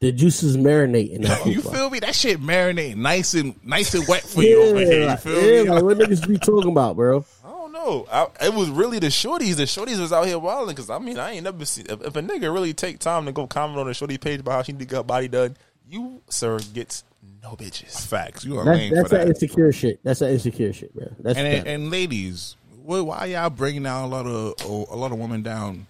the juices marinate in that. (laughs) You fupa. feel me? That shit marinate nice and nice and wet for you over here. You like, feel yeah, me? like what niggas be talking about, bro? I don't know. I, it was really the shorties. The shorties was out here wilding because I mean I ain't never seen if, if a nigga really take time to go comment on a shorty page about how she need to get her body done. You sir gets no bitches. Facts. You are That's lame that's for that that. insecure shit. That's that insecure shit, bro. That's And, that. and ladies, why, why y'all bringing down a lot of a lot of women down?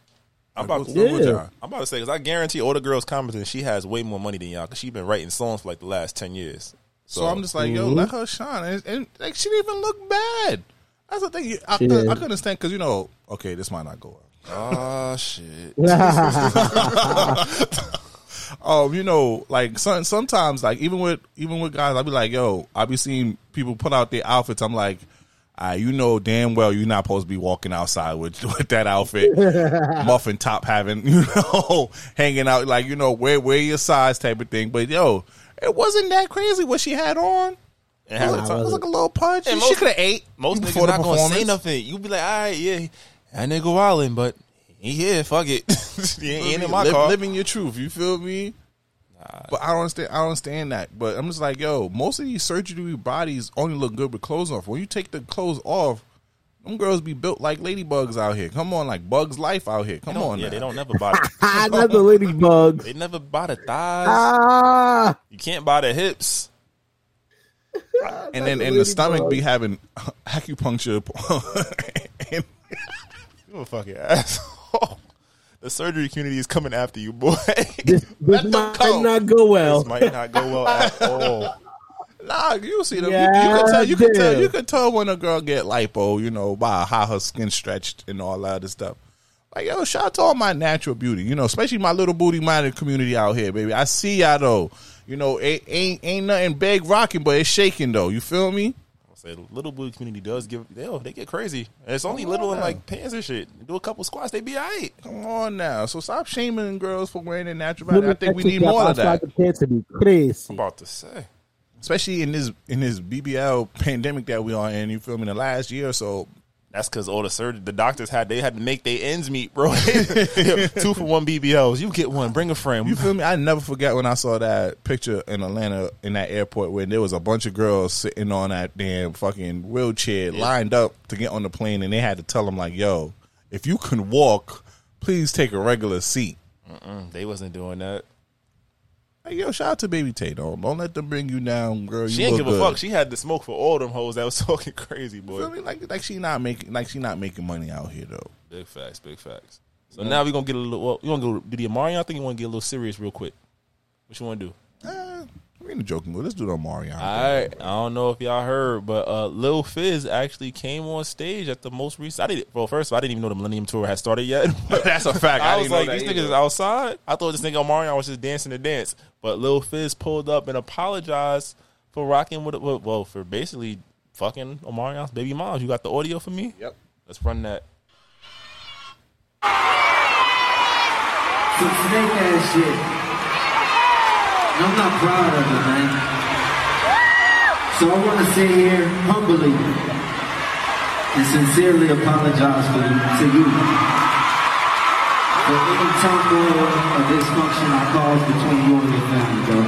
I'm about to, up Yeah. y'all? I'm about to say because I guarantee all the girls commenting she has way more money than y'all because she been writing songs for like the last ten years. So, I'm just like, yo, mm-hmm. let her shine, and, and like she didn't even look bad. That's the thing. I, She could, I did. could understand because you know, okay, this might not go well. Oh shit! (laughs) (laughs) (laughs) Um, you know, like some, sometimes, like even with even with guys, I'll be like, yo, I'll be seeing people put out their outfits. I'm like, ah, you know damn well you're not supposed to be walking outside with (laughs) with that outfit, (laughs) muffin top having, (laughs) you know, hanging out like you know wear wear your size type of thing. But yo, it wasn't that crazy what she had on. And It half was, it was like a little punch. And she could have ate most niggas before the not gonna say performance. nothing. You be like, all right, yeah, that nigga wildin', but he here, fuck it. (laughs) he ain't, ain't in my Liv- car. living your truth. You feel me? But I don't understand. I don't understand that. But I'm just like, yo, most of these surgery bodies only look good with clothes off. When you take the clothes off, them girls be built like ladybugs out here. Come on, like Bugs Life out here. Come on, yeah, now. they don't never buy. The, ah, (laughs) (laughs) not the ladybugs. they never buy the thighs. Ah, You can't buy the hips. And then the and the stomach ladybug. be having acupuncture. and You a fucking asshole. (laughs) The surgery community is coming after you, boy. (laughs) this, this might not go well. this might not go well at (laughs) all. Nah, you see them. You- Yeah, you, can tell. You can tell. You can tell when a girl get lipo. You know by how her skin stretched and all that other stuff. Like yo, shout out to all my natural beauty. You know, especially my little booty minded community out here, baby. I see y'all though. You know, it ain't ain't nothing big rocking, but it's shaking though. You feel me? I say the little blue community does give. They, oh, they get crazy. And it's only little in on. like pants and shit. Do a couple squats, they be alright. Come on now. So stop shaming girls for wearing their natural body. I think we need more of that, The pants to be crazy. I'm about to say. especially in this in this BBL pandemic that we are in. You feel me? The last year or so, That's because all the surgery, the doctors had they had to make their ends meet, bro. (laughs) Two for one BBLs. You get one. Bring a friend. You feel me? I never forget when I saw that picture in Atlanta in that airport where there was a bunch of girls sitting on that damn fucking wheelchair lined up to get on the plane, and they had to tell them like, "Yo, if you can walk, please take a regular seat." Mm, they wasn't doing that. Yo, shout out to Baby Tay. Don't don't let them bring you down, girl. You She ain't look give a fuck. She had the smoke for all them hoes that was (laughs) talking crazy, You feel boy. me? Like like she not making like she not making money out here though. Big facts, big facts. So now we gonna get a little. Well, you want to go do the Omarion? I think you want to get a little serious real quick. What you want to do? Eh, we in the joking mood. Let's do the Marion. All right. I don't know if y'all heard, but uh, Lil Fizz actually came on stage at the most recent. I didn't. Well, first of all, I didn't even know the Millennium Tour had started yet. (laughs) (laughs) That's a fact. I, I was like, these either. niggas is outside. I thought this nigga Omarion was just dancing the dance. But Lil Fizz pulled up and apologized for rocking with, with well, for basically fucking Omarion's baby moms. You got the audio for me? Yep. Let's run that. Some snake ass shit. And I'm not proud of it, man. So I want to sit here humbly and sincerely apologize for you, to you for any turmoil or dysfunction I caused between you and your family, bro.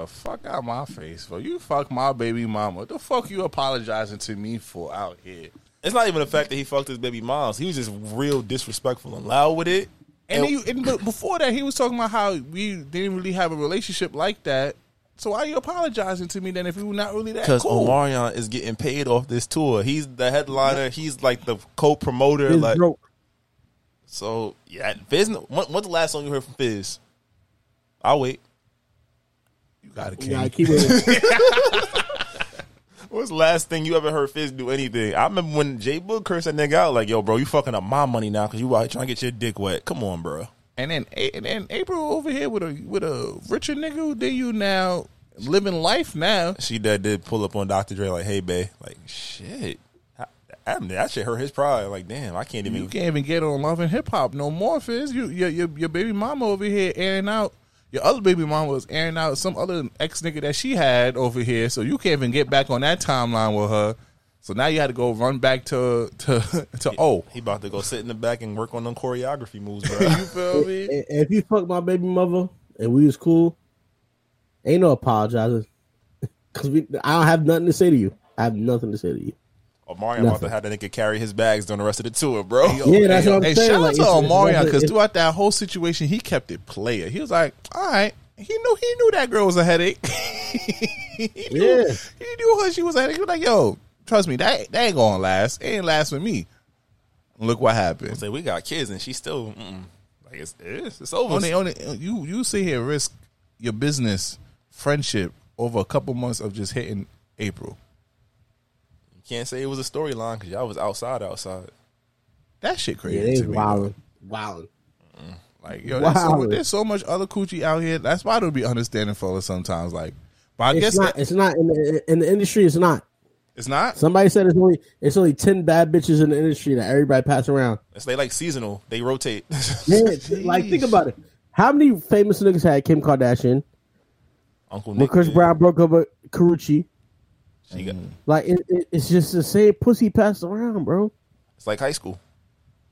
The fuck out my face, bro. you fuck my baby mama. What the fuck you apologizing to me for out here? It's not even the fact that he fucked his baby moms. He was just real disrespectful and loud with it. And, he, and but before that, he was talking about how we didn't really have a relationship like that. So why are you apologizing to me then if we were not really that Because cool? Omarion is getting paid off this tour. He's the headliner. He's like the co-promoter. Fizz like broke. so, yeah. Fizz. When, when's the last song you heard from Fizz? I'll wait. you got it, You gotta keep it. (laughs) What's the last thing you ever heard Fizz do anything? I remember when J Boog cursed that nigga out like, "Yo, bro, you fucking up my money now because you out here trying to get your dick wet." Come on, bro. And then and then April over here with a with a richer nigga than you now living life now. She that did pull up on Dr. Dre like, "Hey, babe, like shit." I, I, that shit hurt his pride. Like, damn, I can't even. You can't even get on love and hip hop no more, Fizz. You your, your your baby mama over here airing out. Your other baby mom was airing out some other ex nigga that she had over here, so you can't even get back on that timeline with her. So now you had to go run back to to (laughs) to O. He about to go sit in the back and work on them choreography moves, (laughs) bro. You feel me? And- and if you fuck my baby mother and we was cool, ain't no apologizing. (laughs) Cause we, I don't have nothing to say to you. I have nothing to say to you. Omarion about to have that nigga carry his bags during the rest of the tour, bro. Yeah, that's what I'm hey, saying. shout out to it's- it's Omarion because throughout that whole situation, he kept it player. He was like, "All right." He knew he knew that girl was a headache. (laughs) he knew, Yeah. he knew her. She was a headache. He was like, "Yo, trust me, that that ain't gonna last. It ain't last with me." Look what happened. Say we got kids and she's still mm, like it's it's, it's over. Only, only you you sit here and risk your business, friendship over a couple months of just hitting April. You can't say it was a storyline because y'all was outside, outside. That shit crazy. Yeah, they to me, though. wilding, wilding. Mm, like yo, there's so, there's so much other coochie out here. That's why it'll be understanding for us sometimes. Like, but I It's guess not. that- It's not in the in the industry. It's not. it's not. Somebody said it's only it's only ten bad bitches in the industry that everybody pass around. It's they like seasonal. They rotate. (laughs) Yeah, like think about it. How many famous niggas had Kim Kardashian? Uncle When Chris did. Brown broke up with Karrueche. She got- Like it, it, it's just the same pussy passed around, bro. it's like high school.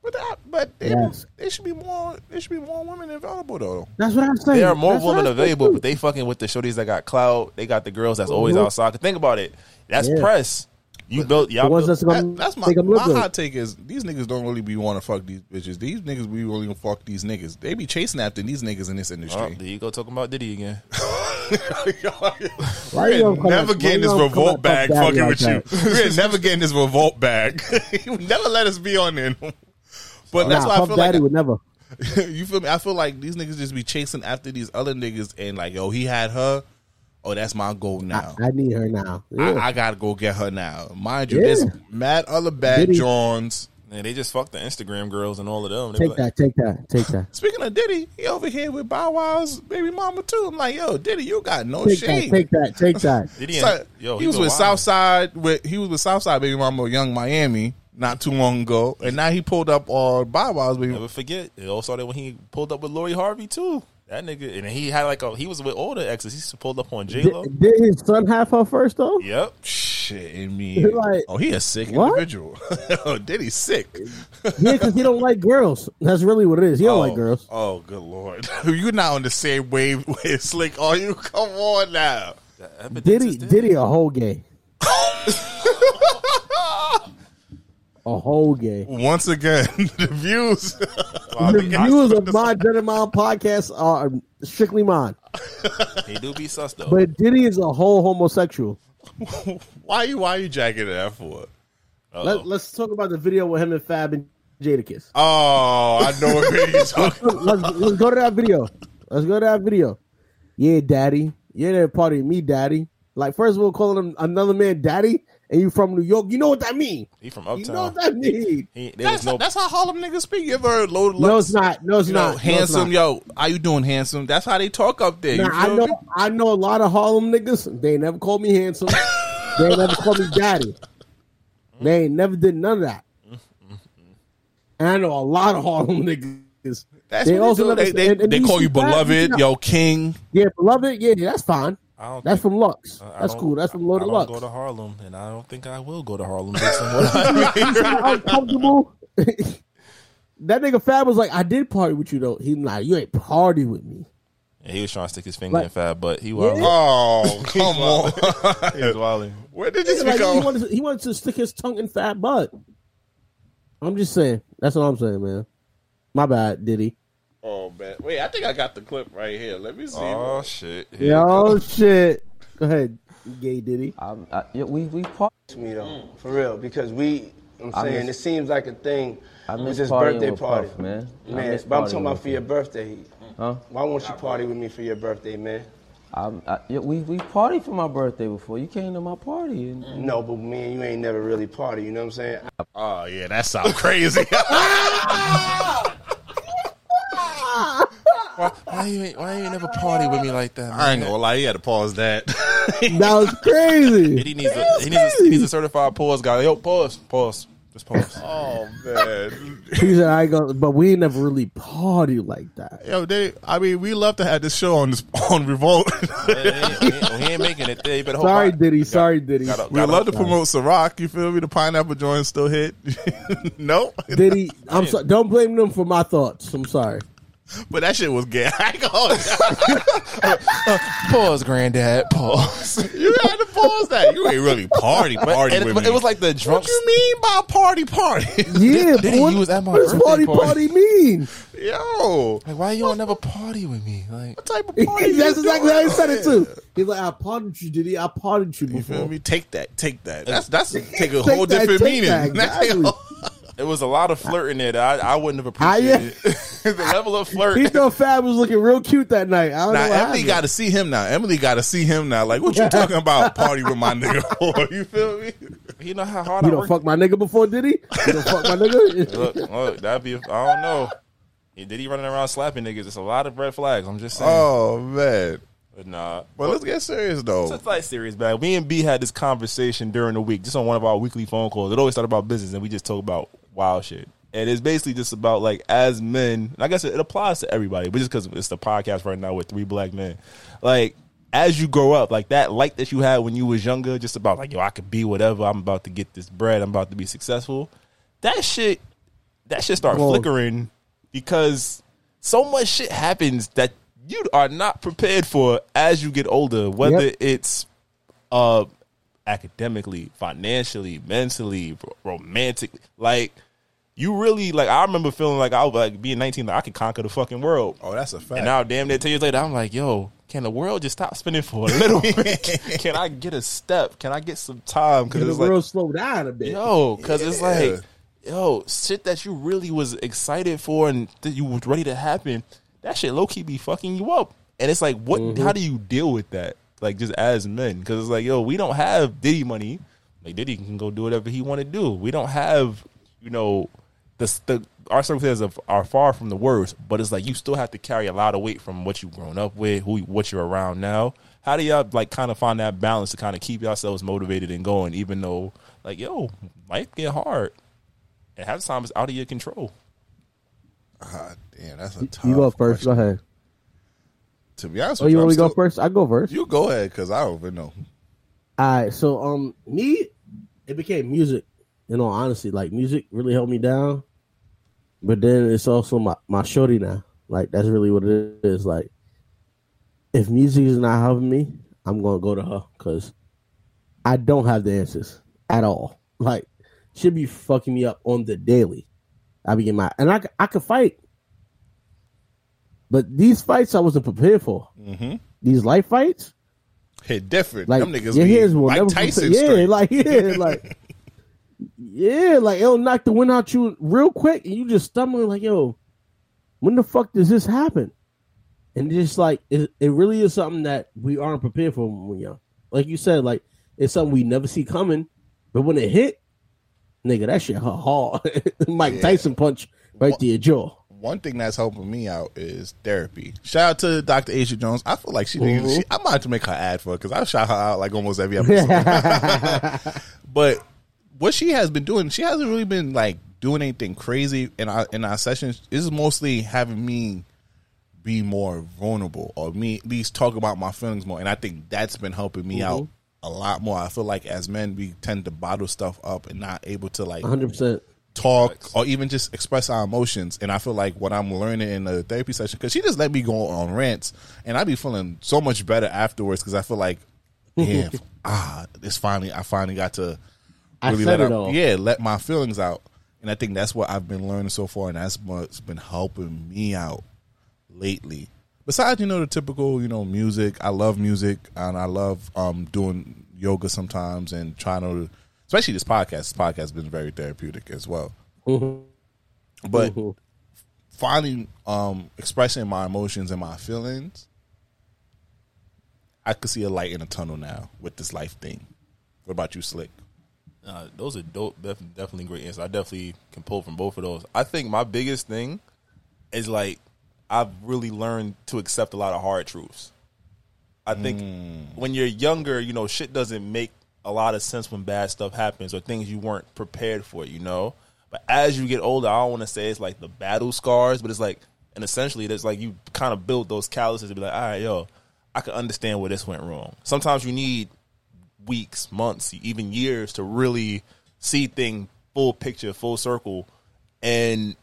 But that, but they, Yes. there should be more. There should be more women available though. That's what I'm saying. There are more That's women available, but they fucking with the shorties that got clout. They got the girls that's always Mhm. outside. 'Cause Think about it. That's Yeah. press. You built the y'all. built, that's That, that's my make them look my good. hot take is these niggas don't really be want to fuck these bitches. These niggas be really gonna fuck these niggas. They be chasing after these niggas in this oh, industry. there you go talking about Diddy again. (laughs) Why you gonna come never getting this you gonna come revolt bag fucking like with you. We're never getting this revolt bag. (laughs) you never let us be on there. But that's nah, why I feel Daddy like would never. (laughs) you feel me. I feel like these niggas just be chasing after these other niggas and like, yo, he had her. Oh, that's my goal now. I, I need her now. Yeah. I, I gotta go get her now. Mind you, Yeah. there's mad other bad Diddy- Johns. Man, they just fucked the Instagram girls and all of them. They be take like, that, take that, take that. (laughs) Speaking of Diddy, he over here with Bow Wow's baby mama too. I'm like, yo, Diddy, you got no Take shame. that, take that, take that. (laughs) Diddy, Son, and, yo, he was with wildin'. Southside with he was with Southside baby mama Yung Miami not too long ago, and now he pulled up on Bow Wow's baby. Never forget. It all started when he pulled up with Lori Harvey too. That nigga, and he had like a he was with all the exes. He pulled up on J Lo. Did, did his son have her first though? Yep. Shit, I mean, (laughs) Like, oh, he a sick what? individual. (laughs) oh, Diddy sick. Yeah, because he don't like girls. That's really what it is. He don't oh, like girls. Oh, good lord, (laughs) you're not on the same wave with Slick, are you? Come on now. The evidence Diddy, is. Diddy, a whole gay. a whole gay. Once again, the views. The views of my Gentleman podcast are strictly mine. He do be sus though. But Diddy is a whole homosexual. (laughs) why you? Why you jacking that for? Let, let's talk about the video with him and Fab and Jadakiss. Oh, I know what video you're (laughs) talking. let's, let's go to that video. Let's go to that video. Yeah, daddy. You're there party me, daddy. Like, first of all, calling him another man daddy, and you from New York. You know what that mean? he from uptown. You know what that mean? He, there was That's, no. that's how Harlem niggas speak. You ever heard loaded No, Lux? it's not. No, it's You know, not. No, it's handsome, not. yo. How you doing, handsome? That's how they talk up there. Now, you I know, me? I know a lot of Harlem niggas. They never called me handsome. (laughs) they never called me daddy. They ain't never did none of that. And I know a lot of Harlem niggas. That's they also they, let do. us- they, they, and- and they you call see you Fab, beloved, know. yo, king. Yeah, beloved. Yeah, that's fine. I don't That's think- from Lux. I That's don't- cool. That's from Lord I of don't Lux. go to Harlem, and I don't think I will go to Harlem. Based on what I (laughs) uncomfortable. (laughs) that nigga Fab was like, I did party with you though. He like, you ain't party with me. Yeah, he was trying to stick his finger Like- in Fab, but he was. Oh, (laughs) come on. He was wilding. Where did this Like, he, wanted to, he wanted to stick his tongue in Fab butt. I'm just saying. That's what I'm saying, man. My bad, Diddy. Oh, man. Wait, I think I got the clip right here. Let me see. Oh shit! Here you Yo, shit. Go ahead, gay Diddy. Um, I, yeah, we we part. to me though, for real, because we. I'm I saying miss- it seems like a thing. I with miss this birthday with party, Puff, man. Man, but I'm talking about with for your birthday. Huh? Why won't you party with me for your birthday, man? I, yeah, we we partied for my birthday before. You came to my party. And, No, but me and you ain't never really party. You know what I'm saying? Oh, yeah, that sounds crazy. (laughs) (laughs) Why, why you ain't why you ain't never party with me like that? Man? I ain't gonna lie. You had to pause that. (laughs) That was crazy. He needs a he needs a, he needs a certified pause guy. Yo, pause, pause. Just pause. (laughs) Oh, oh man, He said, "I go," but we ain't never really party like that. yo, they. I mean, we love to have this show on this (laughs) on Revolt. he, ain't, he ain't- he ain't making it there. You better hope Sorry, I- Diddy. Sorry, Diddy. Gotta- we gotta- love to promote Ciroc. You feel me? The pineapple joint still hit. no, Diddy. I'm sorry. Don't blame them for my thoughts. I'm sorry. (laughs) but that shit was gay. (laughs) I ain't gonna- (laughs) uh, Pause, granddad. Pause. you had to pause that. You ain't really party party And with it, me. it was like the drunk. what do you mean by party party? Yeah, Diddy, what, you was at my what does birthday party party. party mean? Yo, Like, why you don't never party with me? Like, what type of party? you That's exactly how he doing? said it too. He's like, "I pardoned you, Diddy. I pardoned you You feel before." me? Take that. Take that. That's that's take a Take whole that, different take meaning. that, That's exactly. It was a lot of flirting there that I, I wouldn't have Ah, yeah. appreciated. (laughs) the level of flirt. (laughs) He thought Fab was looking real cute that night. I don't Now know Emily got to see him now. Emily got to see him now. Like, what you (laughs) talking about? Party with my nigga for? You feel me? you know how hard You I don't fuck my nigga before, did he? You don't fuck my nigga? Look, look, that'd be. I don't know. Did he running around slapping niggas? It's a lot of red flags. I'm just saying. Oh man. But nah. But let's get serious though. It's like serious, man. Me and B had this conversation during the week, just on one of our weekly phone calls. It always started about business, and we just talk about wild shit. And it's basically just about like as men. and I guess it, it applies to everybody, but just because it's the podcast right now with three black men, like as you grow up, like that light that you had when you was younger, just about like yo, I could be whatever. I'm about to get this bread. I'm about to be successful. That shit, that shit start Whoa. flickering because so much shit happens that you are not prepared for as you get older. Whether Yep. it's uh academically, financially, mentally, romantically, like you really like. I remember feeling like I was like being 19, like I could conquer the fucking world. Oh, that's a fact. And now, damn near ten years later, I'm like, yo, can the world just stop spinning for a little bit? (laughs) can I get a step? Can I get some time? Because the it's like, world slow down a bit. yo, because it's like, yo, shit that you really was excited for and that you was ready to happen. That shit low key be fucking you up. And it's like, what? Mm-hmm. How do you deal with that? Like just as men, because it's like, yo, we don't have Diddy money. Like Diddy can go do whatever he want to do. We don't have, you know, the the our circumstances are, are far from the worst. But it's like you still have to carry a lot of weight from what you've grown up with, who what you're around now. How do y'all like kind of find that balance to kind of keep yourselves motivated and going, even though like yo, life get hard. And half the time it's out of your control. Ah, damn, that's a tough. You go first. question. Go ahead. To be honest Oh, with you you, want me to go first? I go first. You go ahead because I don't even know. All right, so um, me, it became music. You know, honestly, like music really held me down, but then it's also my my shorty now. Like that's really what it is. Like, if music is not helping me, I'm gonna go to her because I don't have the answers at all. Like, should be fucking me up on the daily. I be getting my and I I could fight, but these fights I wasn't prepared for. Mm-hmm. These life fights. Hit different. Like Them niggas be hands will Mike Tyson Yeah, straight. like yeah, like yeah, like (laughs) it'll knock the wind out you real quick, and you just stumbling like, yo, when the fuck does this happen? And just like it, it really is something that we aren't prepared for when we're young. Like you said, like it's something we never see coming, but when it hit, nigga, that shit hard. (laughs) Mike Yeah. Tyson punch right to your jaw. One thing that's helping me out is therapy. Shout out to Dr. Asia Jones. I feel like she Mhm. She, I'm about to make her ad for it because I shout her out like almost every episode. (laughs) but what she has been doing, she hasn't really been like doing anything crazy in our in our sessions. This is mostly having me be more vulnerable or me at least talk about my feelings more. And I think that's been helping me out a lot more. I feel like as men we tend to bottle stuff up and not able to like 100%. Talk or even just express our emotions. And I feel like what I'm learning in the therapy session, because she just let me go on rants, and I be feeling so much better afterwards because I feel like, (laughs) damn, ah, this finally, I finally got to really let out, yeah, let my feelings out. And I think that's what I've been learning so far, and that's what's been helping me out lately. Besides, you know, the typical, you know, music. I love music, and I love um, doing yoga sometimes, and trying to, especially this podcast. This podcast has been very therapeutic as well. But Mhm. finally, um, expressing my emotions and my feelings, I could see a light in the tunnel now with this life thing. What about you, Slick? Uh, those are dope. Def- definitely great answers. I definitely can pull from both of those. I think my biggest thing is like I've really learned to accept a lot of hard truths. I think when you're younger, you know, shit doesn't make a lot of sense when bad stuff happens or things you weren't prepared for, you know. But as you get older, I don't want to say it's like the battle scars, but it's like, and essentially, it's like you kind of build those calluses to be like, all right, yo, I can understand where this went wrong. Sometimes you need weeks, months, even years to really see thing full picture, full circle, and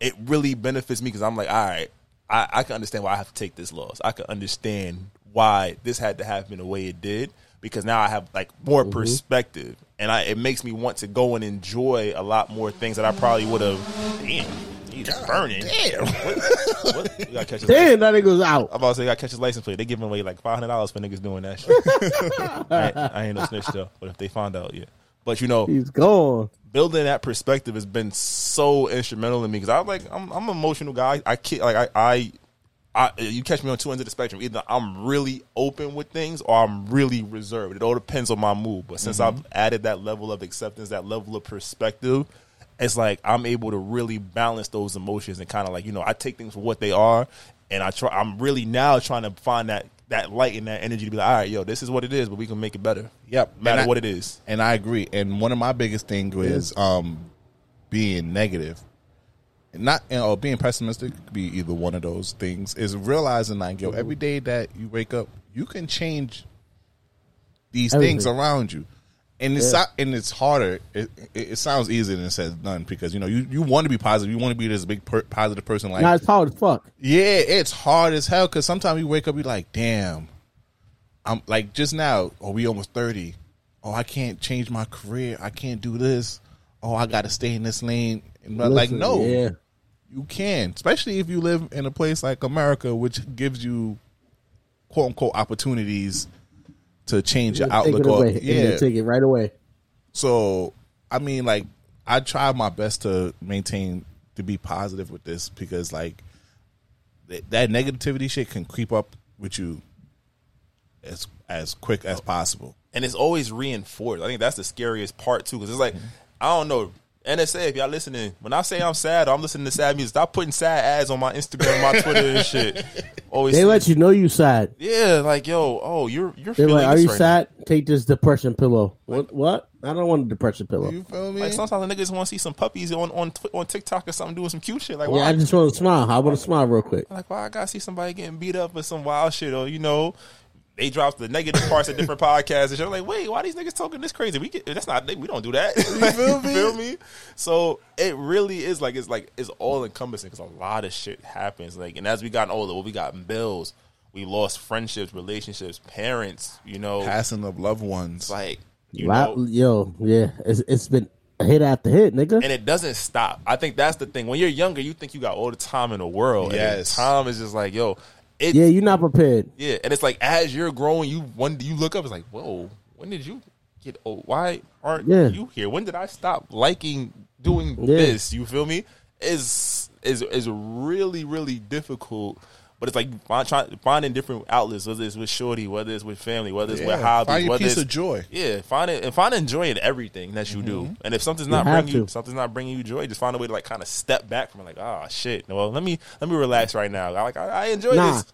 it really benefits me because I'm like, all right, I, I can understand why I have to take this loss. I can understand why this had to happen the way it did because now I have like more mm-hmm. perspective, and I it makes me want to go and enjoy a lot more things that I probably would have. Damn, he's burning. Damn, what, what? You gotta catch his Damn, that nigga's out. I'm about to say, you gotta catch his license plate. They giving away like five hundred dollars for niggas doing that shit. (laughs) I, ain't, I ain't no snitch though, but if they find out, yeah. But you know, He's gone. building that perspective has been so instrumental in me because I'm like I'm I'm an emotional guy. I can't like I, I I you catch me on two ends of the spectrum. Either I'm really open with things or I'm really reserved. It all depends on my mood. But since I've added that level of acceptance, that level of perspective, it's like I'm able to really balance those emotions and kind of like you know I take things for what they are, and I try. I'm really now trying to find that that light and that energy to be like, all right, yo, this is what it is, but we can make it better. Yep, no matter I- what it is. And I agree. And one of my biggest things is um, being negative, not you know, being pessimistic. Could be either one of those things. Is realizing like yo, every day that you wake up, you can change these things around you. And it's Yeah. and it's harder. It, it, it sounds easier than it says done because you know you, you want to be positive. You want to be this big per, positive person. Like Nah, it's hard as fuck. yeah, it's hard as hell because sometimes you wake up, you're like, damn. I'm like just now, oh, we almost 30. Oh, I can't change my career. I can't do this. Oh, I got to stay in this lane. And but like, no, Yeah. You can, especially if you live in a place like America, which gives you quote unquote opportunities to change your Take it outlook. Or, yeah, Yeah. Take it right away. so I mean, like, I try my best to maintain to be positive with this because, like, th- that negativity shit can creep up with you as as quick as possible. and it's always reinforced. I think that's the scariest part too, because it's like mm-hmm. I don't know. NSA, if y'all listening, when I say I'm sad, I'm listening to sad music. Stop putting sad ads on my Instagram, my Twitter, and (laughs) shit. Always, They let you know you sad. yeah, like yo, oh, you're you're They're feeling like, "Are you right sad? Take this depression pillow." What? What? I don't want a depression pillow. You feel me? Like sometimes the niggas want to see some puppies on on on TikTok or something doing some cute shit. Like, Yeah, why? I just want to smile. I want to smile real quick. like, why I gotta see somebody getting beat up or some wild shit, or you know, they drop the negative parts of different podcasts and shit. I'm like, wait, why these niggas talking this crazy? We get that's not we don't do that. You (laughs) feel me? So it really is like it's like it's all encompassing because a lot of shit happens. Like, and as we got older, well, we got bills, we lost friendships, relationships, parents. You know, Passing of loved ones. like you Wow, know, yo, yeah, it's, it's been hit after hit, nigga. and it doesn't stop. I think that's the thing. When you're younger, you think you got all the time in the world. and Yes. time is just like, yo, it, yeah, you're not prepared. Yeah, and it's like as you're growing, you one you look up, it's like, whoa, when did you get? old? why aren't Yeah. you here? When did I stop liking doing Yeah. this? You feel me? Is is is really really difficult. But it's like find, try, finding different outlets, whether it's with shorty, whether it's with family, whether it's with Yeah, hobbies, find your whether piece it's of joy. Yeah, find it and find joy in everything that you do. Mm-hmm. And if something's not have bringing you something's not bringing you joy, just find a way to like kind of step back from it. Like, oh shit, well let me let me relax right now. I like I, I enjoy Nah, this.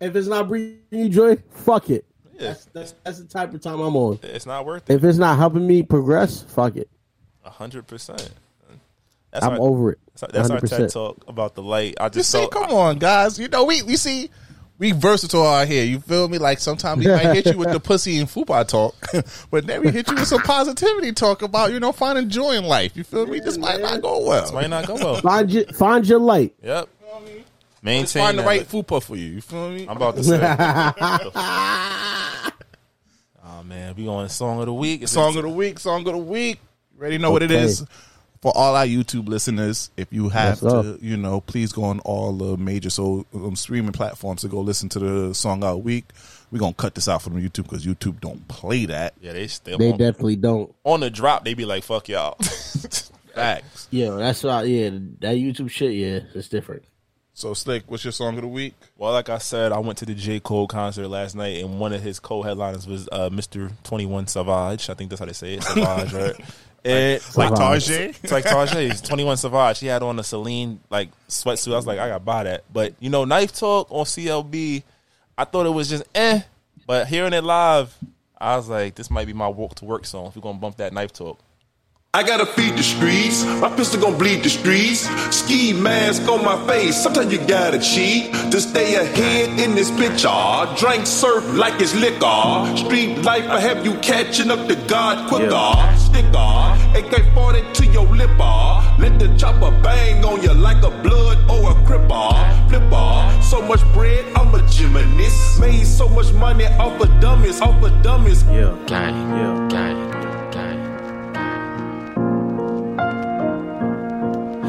if it's not bringing you joy, fuck it. Yeah. That's, that's that's the type of time I'm on. It's not worth it. If it's not helping me progress, fuck it. A hundred percent. That's I'm our, over it. That's, that's our 100%. TED talk about the light. I You just see, felt, come on, guys. You know, we we see we versatile out here. You feel me? Like sometimes we might hit you with the (laughs) pussy and fupa talk, (laughs) but then we hit you with some positivity talk about you know finding joy in life. You feel me? This might not go well. This might not go well. Find your find your light. yep. Just Maintain find the that. right fupa for you. You feel me? I'm about to say. (laughs) oh man, we going to song of the week. It's Song of the week. Song of the week. You already know what it Okay. is. For all our YouTube listeners, if you have What's to, up? you know, please go on all the major so um, streaming platforms to go listen to the song of the week. We're gonna cut this out from YouTube because YouTube don't play that. yeah, they still They on, definitely don't. on the drop. They be like, "Fuck y'all." (laughs) Facts. Yeah, that's why. Yeah, that YouTube shit. Yeah, it's different. So, Slick, what's your song of the week? well, like I said, I went to the J Cole concert last night, and one of his co-headliners was uh, Mr. Twenty One Savage. I think that's how they say it, Savage, (laughs) right? And Like Savage. Tarjay? It's like Tarjay's 21 Savage. He had on a Celine like sweatsuit. I was like, I gotta buy that. But you know, Knife Talk on CLB, I thought it was just eh. But hearing it live, I was like, this might be my walk to work song. If we're gonna bump that knife talk. I gotta feed the streets. My pistol gon' bleed the streets. Ski mask on my face. Sometimes you gotta cheat to stay ahead in this picture. Drink surf like it's liquor. Street life, I have you catching up to God quicker. Sticker, AK 40 to your lipper. Let the chopper bang on you like a blood or a cripper. Flipper, so much bread, I'm a gymnast. Made so much money off of dummies, off of dummies. Yeah. Gang, Yeah. gang.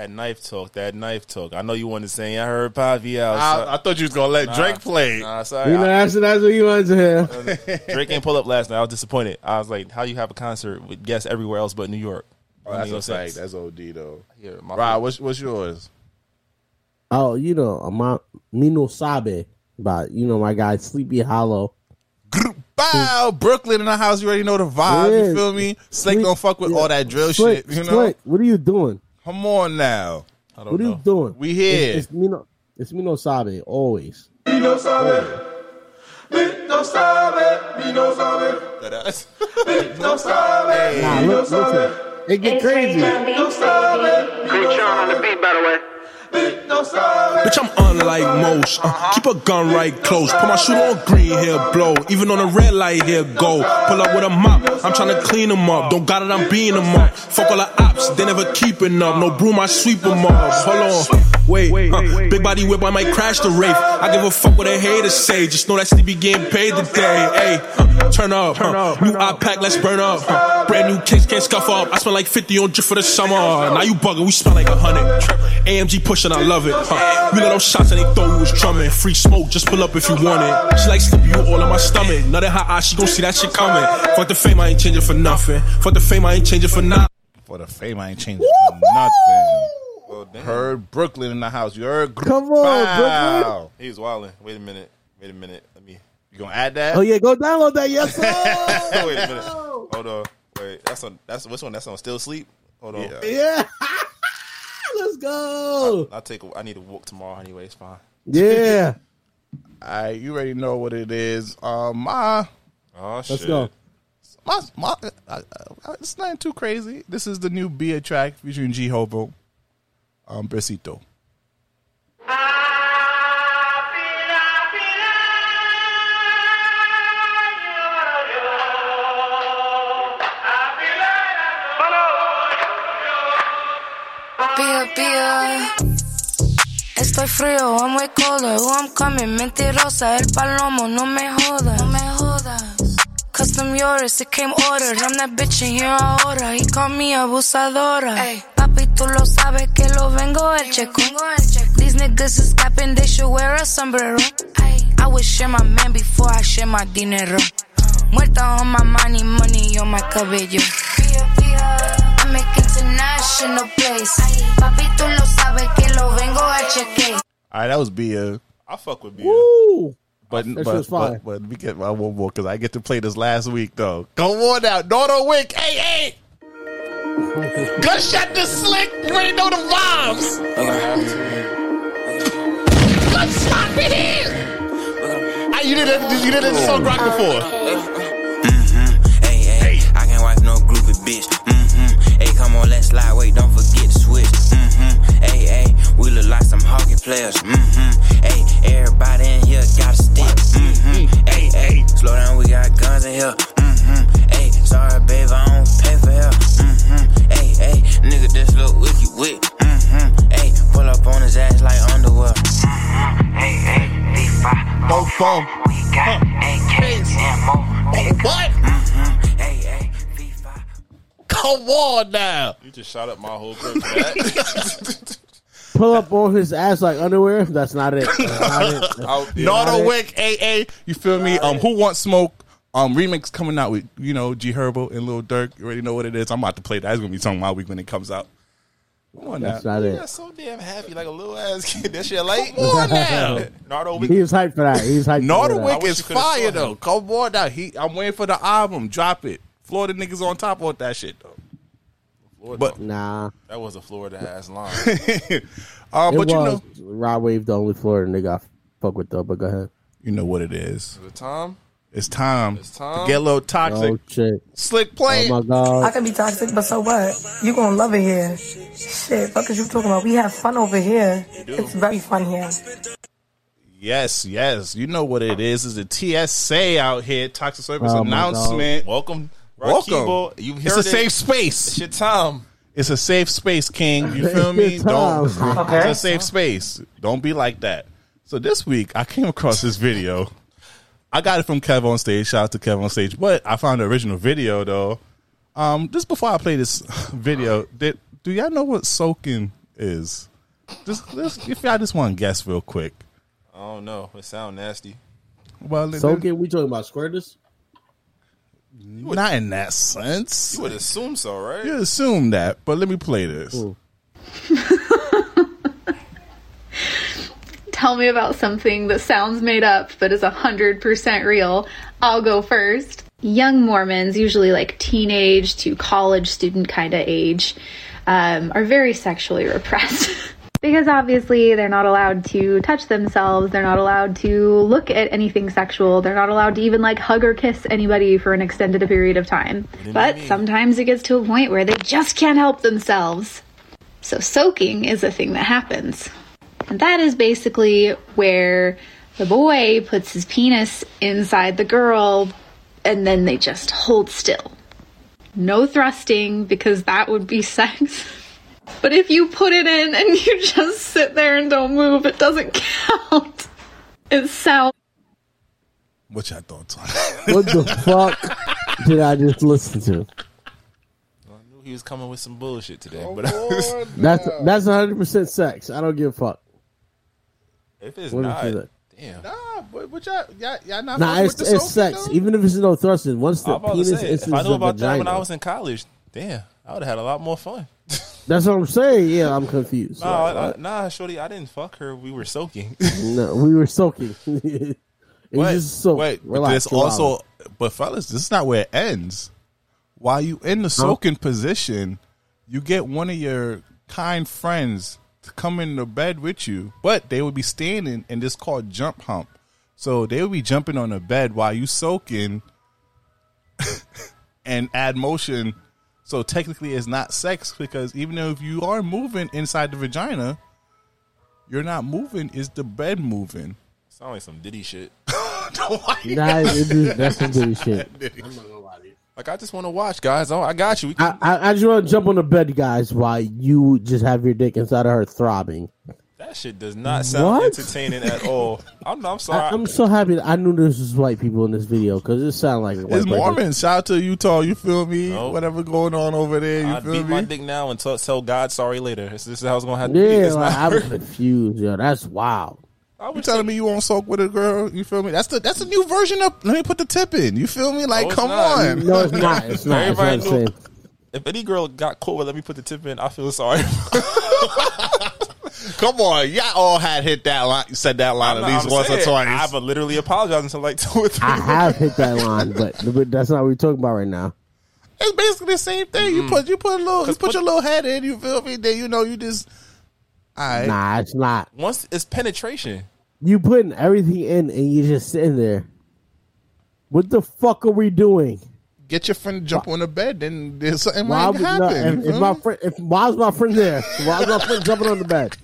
That knife talk, that knife talk. I know you want to say. I heard Pavi out. so- I, I thought you was gonna let Nah, Drake play. Nah, sorry. You know, that's, that's what you wanted to hear. (laughs) Drake ain't pull up last night. I was disappointed. I was like, how you have a concert with guests everywhere else but New York? Oh, that's Don't make no a fact. sense. That's OD though. Yeah, my Rob, what's what's yours? Oh, you know, my Mino Sabe, but you know my guy Sleepy Hallow. Bow, Brooklyn in the house. You already know the vibe. Yeah. You feel me? Slick Slick- don't fuck with yeah. all that drill Slick, shit. You know? Slick, what are you doing? Come on now. I don't What are you doing? We here. It's, it's Mino. It's Mino Sabe always. no sabe, no sabe, no sabe, That- no (laughs) sabe, Nah, look, listen. It get crazy. no sabe, Great John on the beat, by the way. Bitch, I'm unlike most. Uh, keep a gun right close. Put my shoot on green, here blow. Even on a red light, here go. Pull up with a mop. I'm tryna clean them up. Don't got it, I'm beating them up. Fuck all the ops, they never keeping up. No broom, I sweep them up. Hold on. Wait, uh, big body whip, I might crash the rave. I give a fuck what they haters say. Just know that Stevie getting paid today. Hey, uh, turn up. Uh, new iPad, let's burn up. Uh, brand new kicks, can't scuff up. I spent like 50 on drip for the summer. Now you bugging, we spent like a hundred. AMG pushing, I love it. Uh, we let those shots and they thought we was drumming. Free smoke, just pull up if you want it. She like slip you all in my stomach. Nothing hot eye, she gon' see that shit coming. Fuck the fame, I ain't changing for nothing. Fuck the fame, I ain't changing for nothing. For the fame, I ain't changing for nothing. Well, damn. Heard Brooklyn in the house. You heard? Come on, Bow. He was wilding. Wait a minute. Wait a minute. Let me. You gonna add that? Oh yeah, go download that. Yes, sir. (laughs) Wait a minute. Hold on. Wait. That's on. That's which one? That's on. Still sleep. Hold on. Yeah. yeah. (laughs) Let's go. I'll take. A, I need to walk tomorrow anyway. It's fine. Yeah. (laughs) All right, you already know what it is. Um, my Oh shit. Let's go. my, my uh, uh, it's not too crazy. This is the new Bia track featuring G Herbo. Um, Besito. Pía, pía. Estoy frío, I'm way colder. Who I'm coming, mentirosa. El palomo, no me jodas. No me jodas. Custom yours, it came ordered. I'm that bitch in here ahora. He called me abusadora. Ey, papi, tú lo sabes que lo vengo el checo. These niggas is capping, they should wear a sombrero. I would share my man before I share my dinero. Muerta on my money, money on my cabello. I make international plays. Papi, tú lo sabes que lo vengo a chequear. All right, that was Bia. I fuck with Bia. Woo. But That but, but but we get I one more because I get to play this last week though. Come on now, Nardo Wick. Hey hey. (laughs) Gunshot the slick. You already know the vibes. Gunshot it in. Ah, you did it. You did it. Song rock before. Mhm, Hey, hey, I can't wipe no groupie bitch. Mm-hmm. Hey, come on, let's slide. Wait, don't forget to switch. Mm-hmm. Hey, hey, we look like some hockey players. Mm-hmm. Hey, everybody in here got a stick. Mm-hmm. Hey, hey, slow down, we got guns in here. Mm-hmm. Hey, sorry, babe, I don't pay for help. Mm-hmm. Hey, hey, nigga, this look wiki wick. Mm-hmm. Hey, pull up on his ass like underwear. Mm-hmm. Hey, hey, V5, Both phone. we got AKs and more. What? Mm-hmm. Hey, hey, V5. Come on now. You just shot up my whole clip for that. Pull up on his ass like underwear. That's not it. That's not it. (laughs) That's not Nardo it. Wick, AA. You feel me? Um, who wants smoke? Um, remix coming out with you know G Herbo and Lil Durk. You already know what it is. I'm about to play that. It's gonna be something my week when it comes out. Come on That's now. not Yeah, so damn happy, like a little ass kid. That shit late. Come on now. (laughs) Nardo, Wick. He was hyped for that. He was hyped Nardo for I Wick is you could've saw fire though. Come on now. He, I'm waiting for the album. Drop it. Florida niggas on top of that shit though. But Nah. that was a Florida ass line. (laughs) uh, It but you was know, Rod Wave, the only Florida nigga I fuck with though. But go ahead. you know what it is. The time? It's time, It's time. to get a little toxic. Oh shit! Slick play. Oh my god! I can be toxic, but so what? You gonna love it here. Shit, fuck is you talking about? We have fun over here. It's very fun here. Yes, yes. You know what it is. It's a TSA out here, toxic service Oh, announcement. Welcome. Welcome. Rakibo. You heard It's a it. safe space. It's your time. It's a safe space, King. You (laughs) feel me? Don't. (laughs) Okay. It's a safe space. Don't be like that. So this week I came across this video. I got it from Kev on stage. Shout out to Kev on stage. But I found the original video though. Um, just before I play this (laughs) video, did do y'all know what soaking is? Just, just if y'all just want to guess real quick. I don't know. It sound nasty. Well, So again, we talking about squirters? Not in that sense. You would assume so, right? You assume that, but let me play this. (laughs) Tell me about something that sounds made up but is 100% real. I'll go first. Young Mormons, usually like teenage to college student kind of age, um, are very sexually repressed. (laughs) because obviously they're not allowed to touch themselves, they're not allowed to look at anything sexual, they're not allowed to even like hug or kiss anybody for an extended period of time. But sometimes it gets to a point where they just can't help themselves. So soaking is a thing that happens. And that is basically where the boy puts his penis inside the girl and then they just hold still. No thrusting because that would be (laughs) sex. But if you put it in and (laughs) you just sit there and don't move, it doesn't count. It sounds What y'all thoughts on What the (laughs) fuck did I just listen to? I knew he was coming with some bullshit today, Oh, but (laughs) That's that's 100 percent sex. I don't give a fuck. if it's What not, is it? damn. Nah, but, but y'all, y'all, y'all not Nah, it's with the it's soaking, sex. though? Even if it's no thrusting, once I the was about to penis say, enters if I knew the about that when I was in college, damn, I would have had a lot more fun. That's what I'm saying. Yeah, I'm confused. Nah, Like, I, what? Uh, nah, shorty, I didn't fuck her. We were soaking. (laughs) no, we were soaking. (laughs) it was Wait, just soak. wait, but Relax, this chill out. also, but fellas, this is not where it ends. While you in the soaking position, you get one of your kind friends to come in the bed with you, but they would be standing, and this called jump hump. So they would be jumping on the bed while you soaking, (laughs) and add motion. So technically, it's not sex because even though if you are moving inside the vagina, you're not moving. Is the bed moving? Sound like some Diddy shit. (laughs) Nah, it is, that's some good shit. (laughs) Like I just want to watch, guys. Oh, I got you. We I, I, I just want to jump on the bed, guys, while you just have your dick inside of her throbbing. That shit does not sound What? entertaining at all. I'm, I'm sorry. I, am so happy that I knew this was white people in this video because it sounded like white It's person. Mormon. Shout out to Utah. You feel me? Nope. Whatever going on over there. You I'd feel beat me? my dick now and tell, tell God sorry later. This, this is how it's gonna have to be. Yeah, It's like, not- I was confused. Yo, that's wild. You telling me you won't soak with a girl? You feel me? That's the that's a new version of. Let me put the tip in. You feel me? Like, No, come not. on. No, it's not. It's not. It's not knew- If any girl got caught with let me put the tip in, I feel sorry. (laughs) (laughs) Come on, y'all all had hit that line. Said that line at least once saying, or twice. I've literally apologized to like (laughs) two or three. I have hit that line, but, but that's not what we're talking about right now. It's basically the same thing. You mm. put you put a little you put your little head in. You feel me? Then you know you just. All right. Nah, it's not. Once it's penetration. You putting everything in and you just sitting there. What the fuck are we doing? Get your friend to jump on the bed, then there's something Why might would- no, happen. if, if my me? friend, if why is my friend there? Why is my friend jumping on the bed?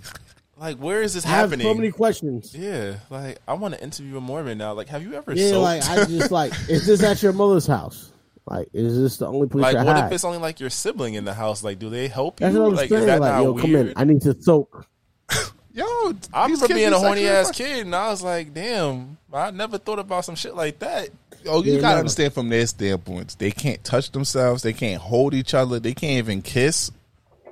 Like, where is this I have happening? so many questions. Yeah, like I want to interview a Mormon now. Like, have you ever? Yeah, soaked? like I (laughs) just like, is this at your mother's house? Like, is this the only place like, what have? if it's only like your sibling in the house? Like, do they help you? That's what I'm like, saying. is that Like, not yo, weird? come in. I need to soak. (laughs) Yo, I these remember being a horny ass kid, and I was like, damn, I never thought about some shit like that. Oh, you Yeah, gotta never. understand from their standpoints. They can't touch themselves. They can't hold each other. They can't even kiss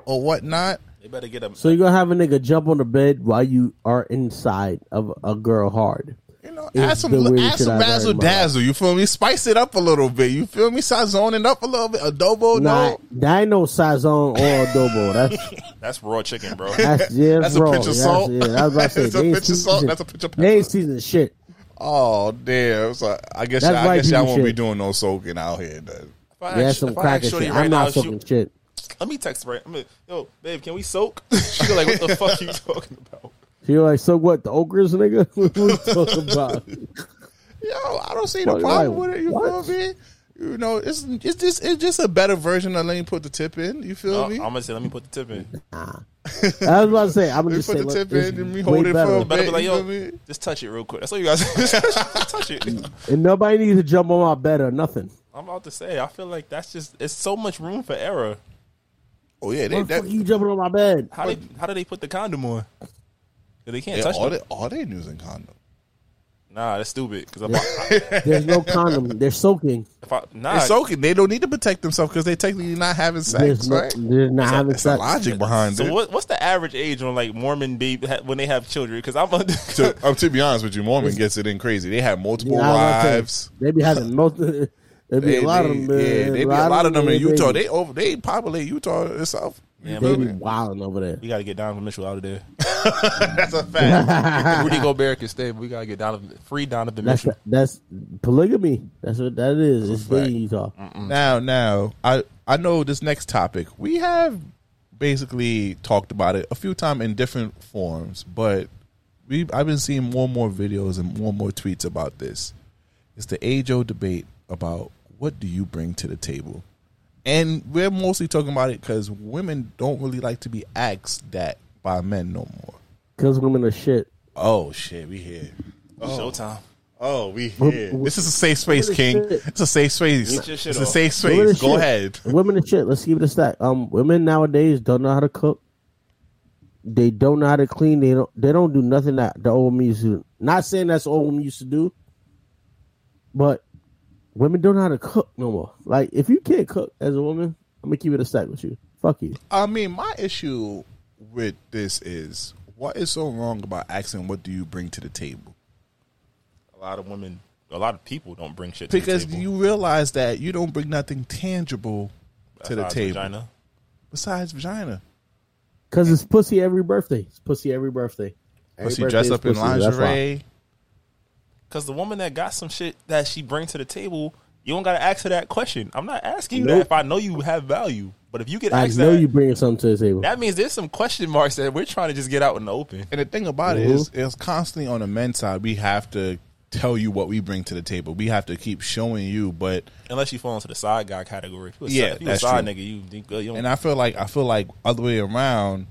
or whatnot. They better get a. So you're gonna have a nigga jump on the bed while you are inside of a girl hard. You know, Add some, add some razzle dazzle. You feel me? Spice it up a little bit. You feel me? Sazoning up a little bit. Adobo, Nah, no. that ain't no sazon or adobo. That's (laughs) That's raw chicken, bro. (laughs) that's yeah, That's a raw. pinch of That's- salt. Yeah, I was about to say (laughs) That's a they pinch of salt. seasoning- That's a pinch of pepper. They ain't seasoning shit. Oh damn! So I guess That's y'all, I guess y'all won't be doing no soaking out here. Then. If I Yeah, ask- some if I cracker ask Shorty shit. right I'm now, not she- soaking shit. (laughs) Let me text. Right. I'm like, yo, babe, can we soak? (laughs) She go like, what the fuck are you talking about? She like, so what? The okras, nigga? (laughs) what you talking about? Yo, I don't see the problem like, with it. You what? feel me? You know, it's it's just it's just a better version of let me put the tip in. You feel No, me? I'm gonna say, let me put the tip in. I was about to say, I'm gonna just put say, the tip in and we hold it for a Better be bit. like, You yo, feel me? just touch it real quick. That's all you guys touch it. And nobody needs to jump on my bed or nothing. I'm about to say, I feel like that's just it's so much room for error. Oh yeah, What the fuck you jumping on my bed? How they how do they put the condom on? 'Cause They can't Yeah, touch all them. they all they using condom. Nah, that's stupid. Because if (laughs) There's no condom. They're soaking. I, nah, It's okay. They don't need to protect themselves because they technically not having sex, There's no, right? they're not having It's a sex. logic behind So it. what, what's the average age on like Mormon baby ha- when they have children? Because I'm under, to, um, to be honest with you, Mormon gets it in crazy. They have multiple Yeah, I was about to say, wives. They be having most. There be They, a lot they- of them. yeah, man. they be a lot of them in Utah. They over they populate Utah itself. Yeah, They man. be wilding over there. we got to get Donovan Mitchell out of there. (laughs) That's a fact. (laughs) Rudy Gobert can stay, but we got to get Donovan free Donovan That's Mitchell. that's polygamy. That's what that is. It's big in Utah. now, now, I I know this next topic. We have basically talked about it a few times in different forms, but we I've been seeing more and more videos and more and more tweets about this. It's the age old debate about what do you bring to the table, and we're mostly talking about it because women don't really like to be asked that by men no more. Because women are shit. Oh shit, we here. Oh. Showtime. Oh, we Wh- here. wh- This is a safe space, King. shit. It's a safe space. Get your shit It's a safe space. Go shit. ahead. Women are shit. Let's keep it a stack. Um, women nowadays don't know how to cook. They don't know how to clean. They don't. They don't do nothing that the old women used to. do. Not saying that's all women used to do, but women don't know how to cook no more. Like if you can't cook as a woman, I'm gonna keep it a stack with you. Fuck you. I mean, my issue with this is what is so wrong about asking what do you bring to the table? A lot of women, a lot of people don't bring shit to Because the table. you realize that you don't bring nothing tangible to the Besides table vagina. besides vagina. Cause it's pussy every birthday. It's pussy every birthday. Every Pussy birthday dressed is up in pussy. That's lingerie. Because the woman that got some shit that she bring to the table, you don't got to ask her that question. I'm not asking you that if I know you have value. But if you get I asked know that, you bringing something to the table. that means there's some question marks that we're trying to just get out in the open. And the thing about it mm-hmm. is, it's constantly on the men's side. We have to tell you what we bring to the table. We have to keep showing you, but Unless you fall into the side guy category. If you a Yeah, side, if you that's a side true. nigga, you, you, you don't, and I feel like I feel like other way around,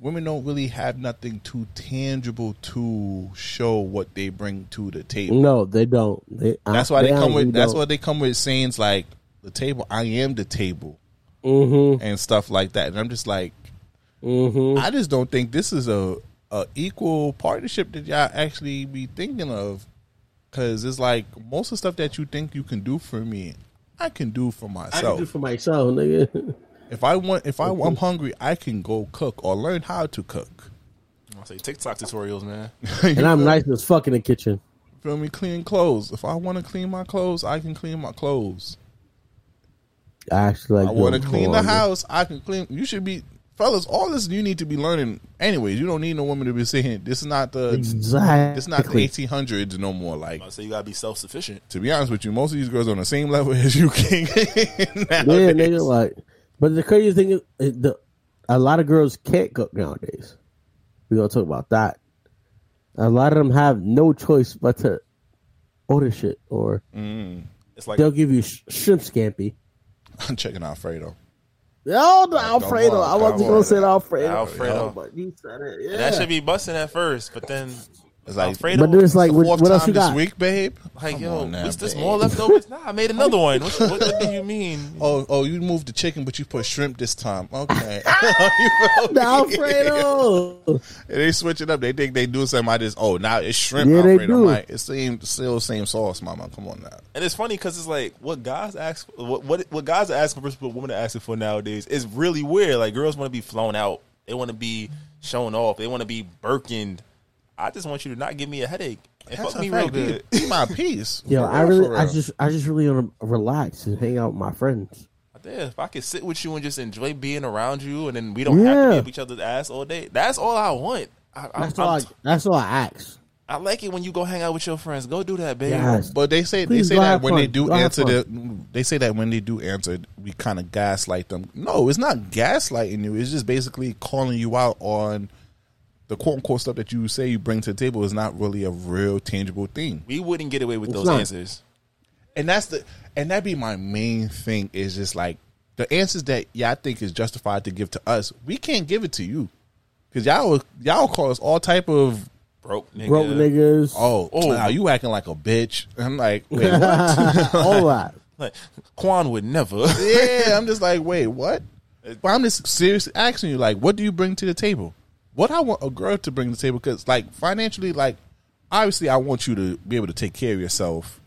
women don't really have nothing too tangible to show what they bring to the table. No, they don't. They, That's why they, come with. That's don't. why they come with sayings like the table. I am the table, Mhm. and stuff like that. And I'm just like, Mhm. I just don't think this is a a equal partnership that y'all actually be thinking of. Because it's like most of the stuff that you think you can do for me, I can do for myself. I can do for myself, nigga. (laughs) If I want, if I, I'm hungry, I can go cook or learn how to cook. I say TikTok tutorials, man. (laughs) and I'm nice as fuck in the kitchen. Feel me? Clean clothes. If I want to clean my clothes, I can clean my clothes. I actually like. I want to clean the house. I can clean. You should be, fellas. All this you need to be learning. Anyways, you don't need no woman to be saying this is not the Exactly. It's not the eighteen hundreds no more. Like I say you gotta be self sufficient. to be honest with you, most of these girls are on the same level (laughs) as you, King. Yeah, nigga. Like, but the crazy thing is, is the a lot of girls can't cook nowadays. We gonna talk about that. A lot of them have no choice but to order shit, or mm. It's like they'll give you sh- shrimp scampi. (laughs) I'm checking Alfredo. Oh, the Alfredo! I wasn't gonna say Alfredo. Alfredo. Oh, but you said it. Yeah. that should be busting at first, but then It's like, Alfredo. But then it's like, the what, fourth what else time you this got? week, babe. like, Come yo, on now, is this babe. more leftovers? Nah, I made another one. What, what, what do you (laughs) mean? Oh, oh, you moved the chicken, but you put shrimp this time. Okay. (laughs) (laughs) Oh, the Alfredo. they switch it up. They think they do something. I just oh now it's shrimp Yeah, Alfredo. I'm do. like it's same still the same sauce, mama. Come on now. And it's funny because it's like what guys ask, what what, what guys are asking versus what women are asking for nowadays is really weird. Like girls want to be flown out They want to be shown off. They want to be Birkin. I just want you to not give me a headache and That's fuck me real fact. Be- good. Be my peace. (laughs) Yo, I really, for I just, I just really want to relax and hang out with my friends. Yeah, if I could sit with you and just enjoy being around you, and then we don't have to Yeah. be up each other's ass all day. That's all I want. I, I'm- That's all. I, I'm- that's all I ask. I like it when you go hang out with your friends. Go do that, baby. Yes. But they say Please they say that when fun. they do Go answer the they say that when they do answer we kind of gaslight them. No, it's not gaslighting you. It's just basically calling you out on the quote unquote stuff that you say you bring to the table is not really a real tangible thing. We wouldn't get away with It's those not. answers. And that's the and that be my main thing is just like the answers that y'all think is justified to give to us, we can't give it to you. Cause y'all y'all call us all type of broke nigga. Broke niggas. Oh, Oh. now you acting like a bitch. I'm like, (laughs) wait, what? all that. Like Quan would never. yeah, I'm just like, wait, what? (laughs) But I'm just seriously asking you, like, what do you bring to the table? What I want a girl to bring to the table, because like financially, like obviously, I want you to be able to take care of yourself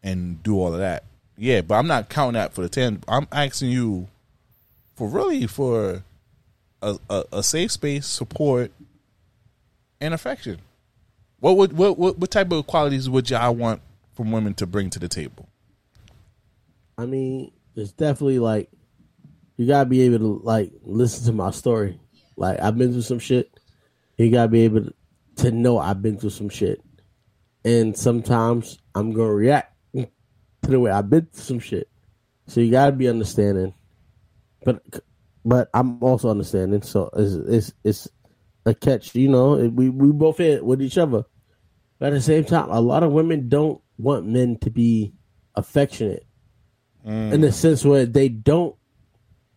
and do all of that. Yeah, but I'm not counting that for the ten. I'm asking you for really for a, a, a safe space, support, and affection. What would what, what what type of qualities would y'all want from women to bring to the table? I mean, it's definitely like you gotta be able to like listen to my story. Like I've been through some shit. You gotta be able to, know I've been through some shit, and sometimes I'm gonna react to the way I've been through some shit. So you gotta be understanding, but but I'm also understanding. So it's it's it's a catch. You know, we we both hit with each other. But at the same time, a lot of women don't want men to be affectionate mm. in the sense where they don't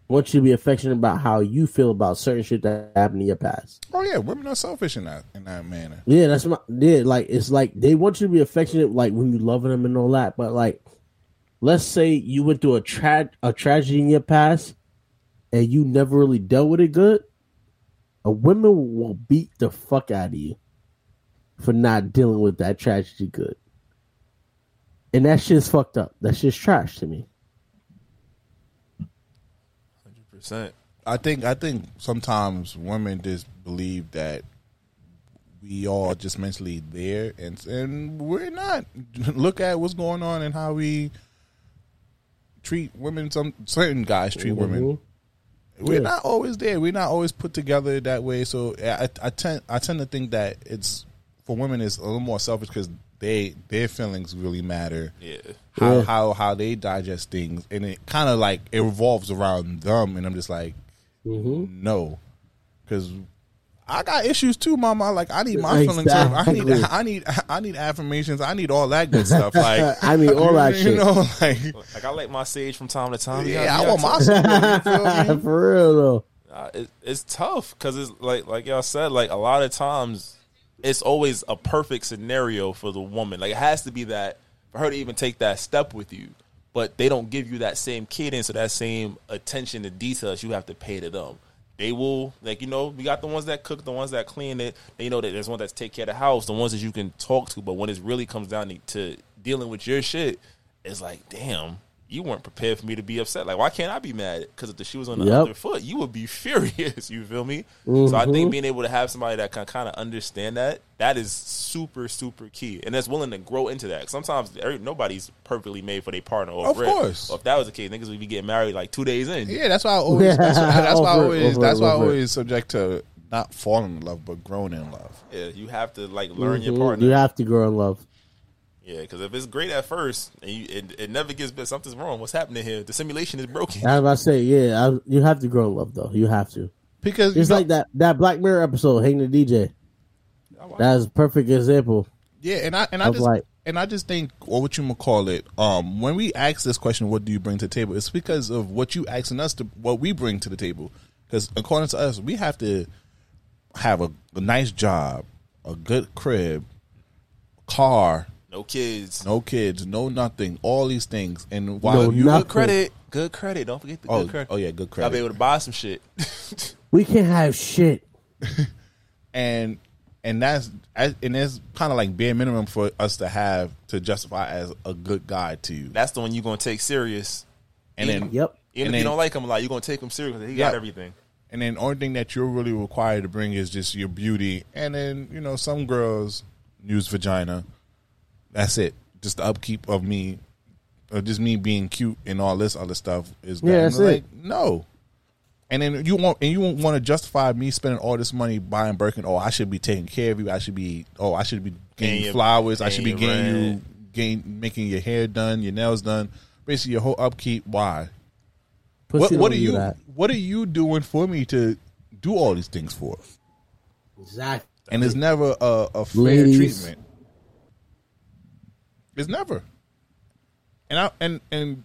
want you to be affectionate about how you feel about certain shit that happened in your past. Oh yeah, women are selfish in that in that manner. Yeah, that's my yeah. Like it's like they want you to be affectionate, like when you loving them and all that. But like, let's say you went through a tra- a tragedy in your past, and you never really dealt with it good. A woman will beat the fuck out of you for not dealing with that tragedy good, and that shit's fucked up. That shit's trash to me. Percent. I think I think sometimes women just believe that we all just mentally there, and and we're not. (laughs) Look at what's going on and how we treat women. Some certain guys treat mm-hmm. women. We're Yeah. not always there. We're not always put together that way. So I, I tend I tend to think that it's for women is a little more selfish because they their feelings really matter. Yeah. How Yeah. how how they digest things, and it kind of like it revolves around them. And I'm just like, Mm-hmm. no, because I got issues too, mama. Like I need my feelings. I need (laughs) I need I need affirmations. I need all that good stuff. (laughs) Like I need all that (laughs) you shit. know, like Like I like my sage from time to time. You yeah, gotta- I want my gotta- support. You feel me? For real though. Uh, it, it's tough because it's like like y'all said like a lot of times it's always a perfect scenario for the woman. Like it has to be that for her to even take that step with you but they don't give you that same cadence or that same attention to details you have to pay to them. They will like you know we got the ones that cook the ones that clean it. They know that there's one that's take care of the house the ones that you can talk to. But when it really comes down to, to dealing with your shit it's like damn you weren't prepared for me to be upset. Like, why can't I be mad? Because if the shoe was on the Yep. other foot, you would be (laughs) furious. You feel me? So I think being able to have somebody that can kind of understand that that is super super key, and that's willing to grow into that. Sometimes every, nobody's perfectly made for their partner. Or Of friend. course. Or if that was the case, niggas would be getting married like two days in. Yeah, that's why I always. That's why, (laughs) that's why I always. it, That's why I always subject to not falling in love, but growing in love. Yeah, you have to like learn your Mhm. partner. You have to grow in love. Yeah, because if it's great at first and you, it, it never gets better, something's wrong. What's happening here? The simulation is broken. I was about to say, yeah, I, you have to grow in love though. You have to. Because It's like that that Black Mirror episode, Hang the DJ. That's a perfect example. Yeah, and I and I just like- and I just think, or what you gonna call it, um, when we ask this question, what do you bring to the table? It's because of what you asking us to, what we bring to the table. Because according to us, we have to have a, a nice job, a good crib, car, No kids. no kids, no nothing, all these things, and while No you nothing. Good credit. Good credit. Don't forget the Oh, good credit. oh yeah, good credit. I'll be able to buy some shit. (laughs) We can't have shit. (laughs) and and that's and it's kind of like bare minimum for us to have to justify as a good guy to you. That's the one you're gonna take serious. And then Yep. even and if you don't like him a lot, you're gonna take him serious he Yeah. got everything. and then only thing that you're really required to bring is just your beauty, and then you know some girls use vagina. That's it. Just the upkeep of me, or just me being cute and all this other stuff is Yeah, that. that's like, it. No. And then you want and you want to justify me spending all this money buying Birkin. Oh, I should be taking care of you. I should be. Oh, I should be getting Paying you your- flowers. I should be paying your getting you, rent. getting making your hair done, your nails done. Basically, your whole upkeep. Why? Pussy what what are you that. What are you doing for me to do all these things for? Exactly. And it's never a, a fair Ladies. treatment. It's never. And I and and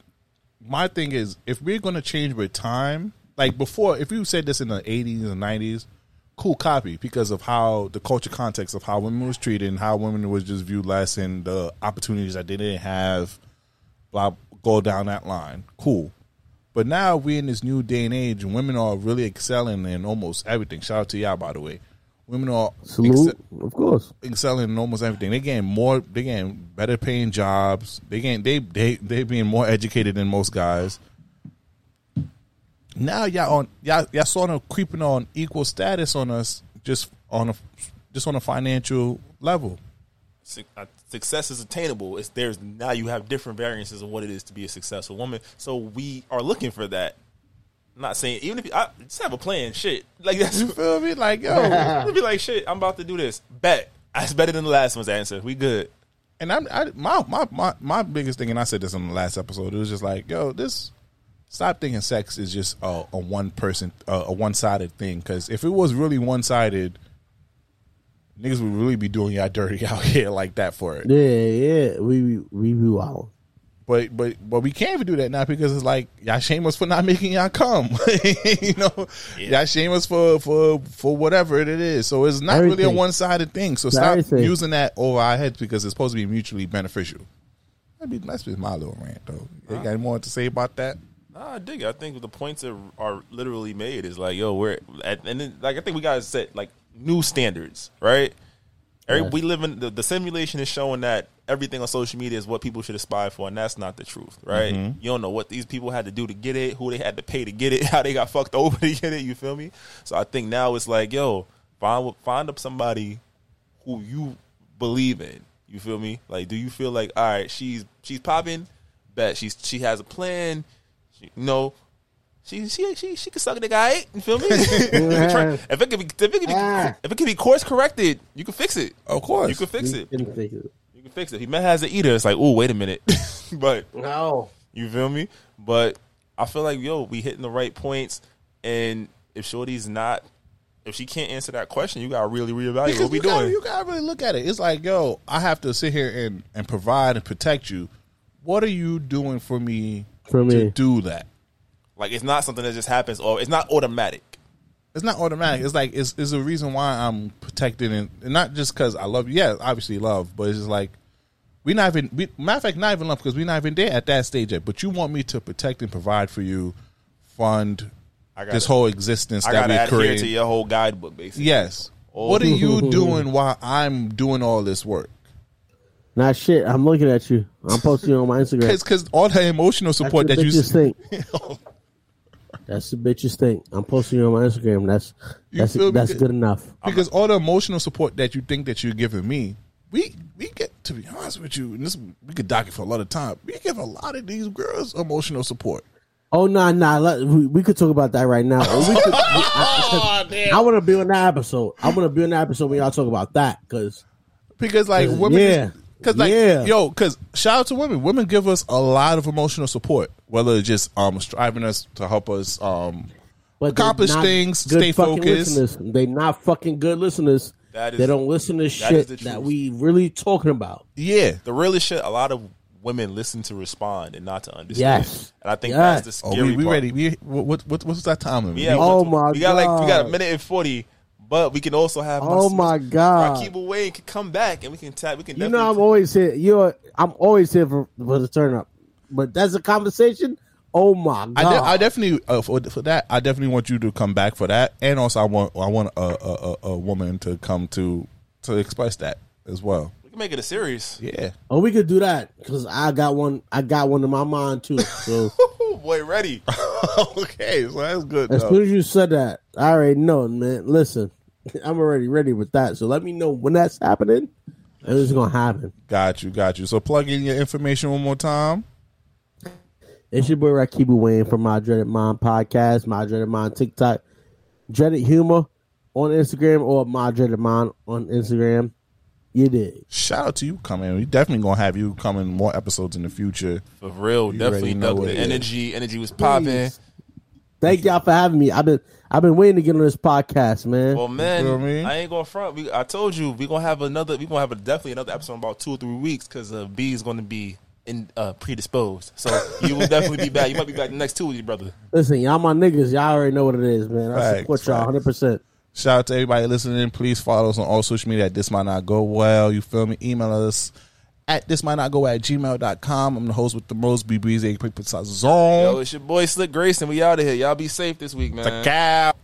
my thing is, if we're gonna change with time, like before, if you said this in the eighties and nineties, cool copy because of how the culture context of how women was treated and how women was just viewed less and the opportunities that they didn't have. Blah, go down that line. Cool. But now we're in this new day and age, and women are really excelling in almost everything. Shout out to y'all, by the way. Women are Salute, of course. excelling in almost everything. They getting more. They getting better paying jobs. They getting they they they being more educated than most guys. Now y'all on y'all y'all sort of creeping on equal status on us just on a just on a financial level. Uh, Success is attainable. It's there's now you have different variances of what it is to be a successful woman. So we are looking for that. I'm not saying even if you, I just have a plan, shit. Like that's You feel me? Like yo, (laughs) It'd be like shit. I'm about to do this. Bet that's better than the last one's answer. We good. and I'm I, my, my my my biggest thing, and I said this on the last episode. It was just like, yo, this stop thinking sex is just a, a one person, a, a one sided thing. Because if it was really one sided, niggas would really be doing y'all dirty (laughs) out here like that for it. Yeah, yeah. We we we wow. But but but we can't even do that now because it's like y'all shame us for not (laughs) making y'all come. (laughs) you know, y'all shame us for for for whatever it is. So it's not really a one sided thing. So stop everything. using that over our heads because it's supposed to be mutually beneficial. That'd be that's just my little rant though. You got any more to say about that? Nah, I dig. it. I think the points that are literally made is like, yo, we're at, and then like I think we gotta set like new standards, right? Every, Yeah. We live in the, the simulation is showing that everything on social media is what people should aspire for, and that's not the truth, right? Mhm. You don't know what these people had to do to get it, who they had to pay to get it, (laughs) how they got fucked over to get it. You feel me? So I think now it's like, yo, find find up somebody who you believe in. You feel me? Like, do you feel like, all right, she's she's popping, bet she's she has a plan. She, you know, she she she she can suck a nigga. Right? You feel me? (laughs) if it can be if it can be if it can be course corrected, you can fix it. Of course, you can fix it. You can fix it. You can fix it. If he met has an eater, it's like, oh, wait a minute, (laughs) but No. you feel me? But I feel like yo, we hitting the right points, and if Shorty's not, if she can't answer that question, you gotta really reevaluate Because what we you gotta, doing. you gotta really look at it. It's like, yo, I have to sit here and, and provide and protect you. What are you doing for me For to me. do that? Like it's not something that just happens, or it's not automatic. It's not automatic. It's like it's, it's a reason why I'm protected and, and not just because I love you. Yeah, obviously love, but it's just like we not even. We, matter of fact, not even love because we're not even there at that stage yet. But you want me to protect and provide for you, fund I this whole existence I that we're creating. to your whole guidebook, basically. Yes. Oh. What are you (laughs) doing while I'm doing all this work? Not shit. I'm looking at you. I'm posting you on my Instagram. (laughs) It's Because all the emotional support that you bitches think. (laughs) That's the bitches think. I'm posting you on my Instagram. That's You that's that's good enough. because all the emotional support that you think that you're giving me, we we get to be honest with you, and this we could dock it for a lot of time. We give a lot of these girls emotional support. Oh nah nah. Let, we, we could talk about that right now. Or we could, I, I, (laughs) oh, want to be on that episode. I want to be on that episode when y'all talk about that because because like Cause, women, yeah. Because like Yeah. yo, because shout out to women. Women give us a lot of emotional support, whether it's just um striving us to help us um but they're accomplish not things, good stay focused. Listeners. They not fucking good listeners. That is- they don't listen to that shit is that we really talking about. Yeah, the realest shit. A lot of women listen to respond and not to understand. Yes. and I think Yes. that's the Oh, scary we, we part. ready? We what, what what's that time limit? Yeah, Oh we- my we got like we got a minute and forty, but we can also have. Oh my God. Rakiba Wayne can come back and we can tap. We can. You know, I'm definitely- always here. You're, I'm always here for, for the turn up. But that's a conversation. Oh my god! I, de- I definitely uh, for, for that. I definitely want you to come back for that, and also I want I want a a, a, a woman to come to to express that as well. we can make it a series. Yeah, oh, we could do that because I got one. I got one in my mind too. So (laughs) Oh boy, ready. (laughs) okay, so that's good. As though. soon as you said that, I already know, man. Listen, (laughs) I'm already ready with that. So let me know when that's happening. And it's gonna happen. Got you, got you. So plug in your information one more time. It's your boy Rakibu Wayne from My Dreaded Mind podcast, My Dreaded Mind TikTok, Dreaded Humor on Instagram, or My Dreaded Mind on Instagram. You did. Shout out to you coming. We definitely gonna have you coming more episodes in the future. For real, You definitely. already know Know the it is. energy, energy was popping. Thank y'all for having me. I've been I've been waiting to get on this podcast, man. Well, man, feel me? I ain't going to front. We, I told you we gonna have another. We gonna have a, definitely another episode in about two or three weeks because uh, B is gonna be in uh, predisposed. So you will definitely be back. You might be back the next two weeks, brother. Listen, y'all my niggas. Y'all already know what it is, man. I Facts, support y'all 100%. Shout out to everybody listening. Please follow us on all social media at This Might Not Go Well. You feel me? Email us at This Might Not Go at gmail.com. I'm the host with the most, B Breezy, quick Yo, zone. Yo, it's your boy Slick Grayson. We out of here. Y'all be safe this week, man. The cow.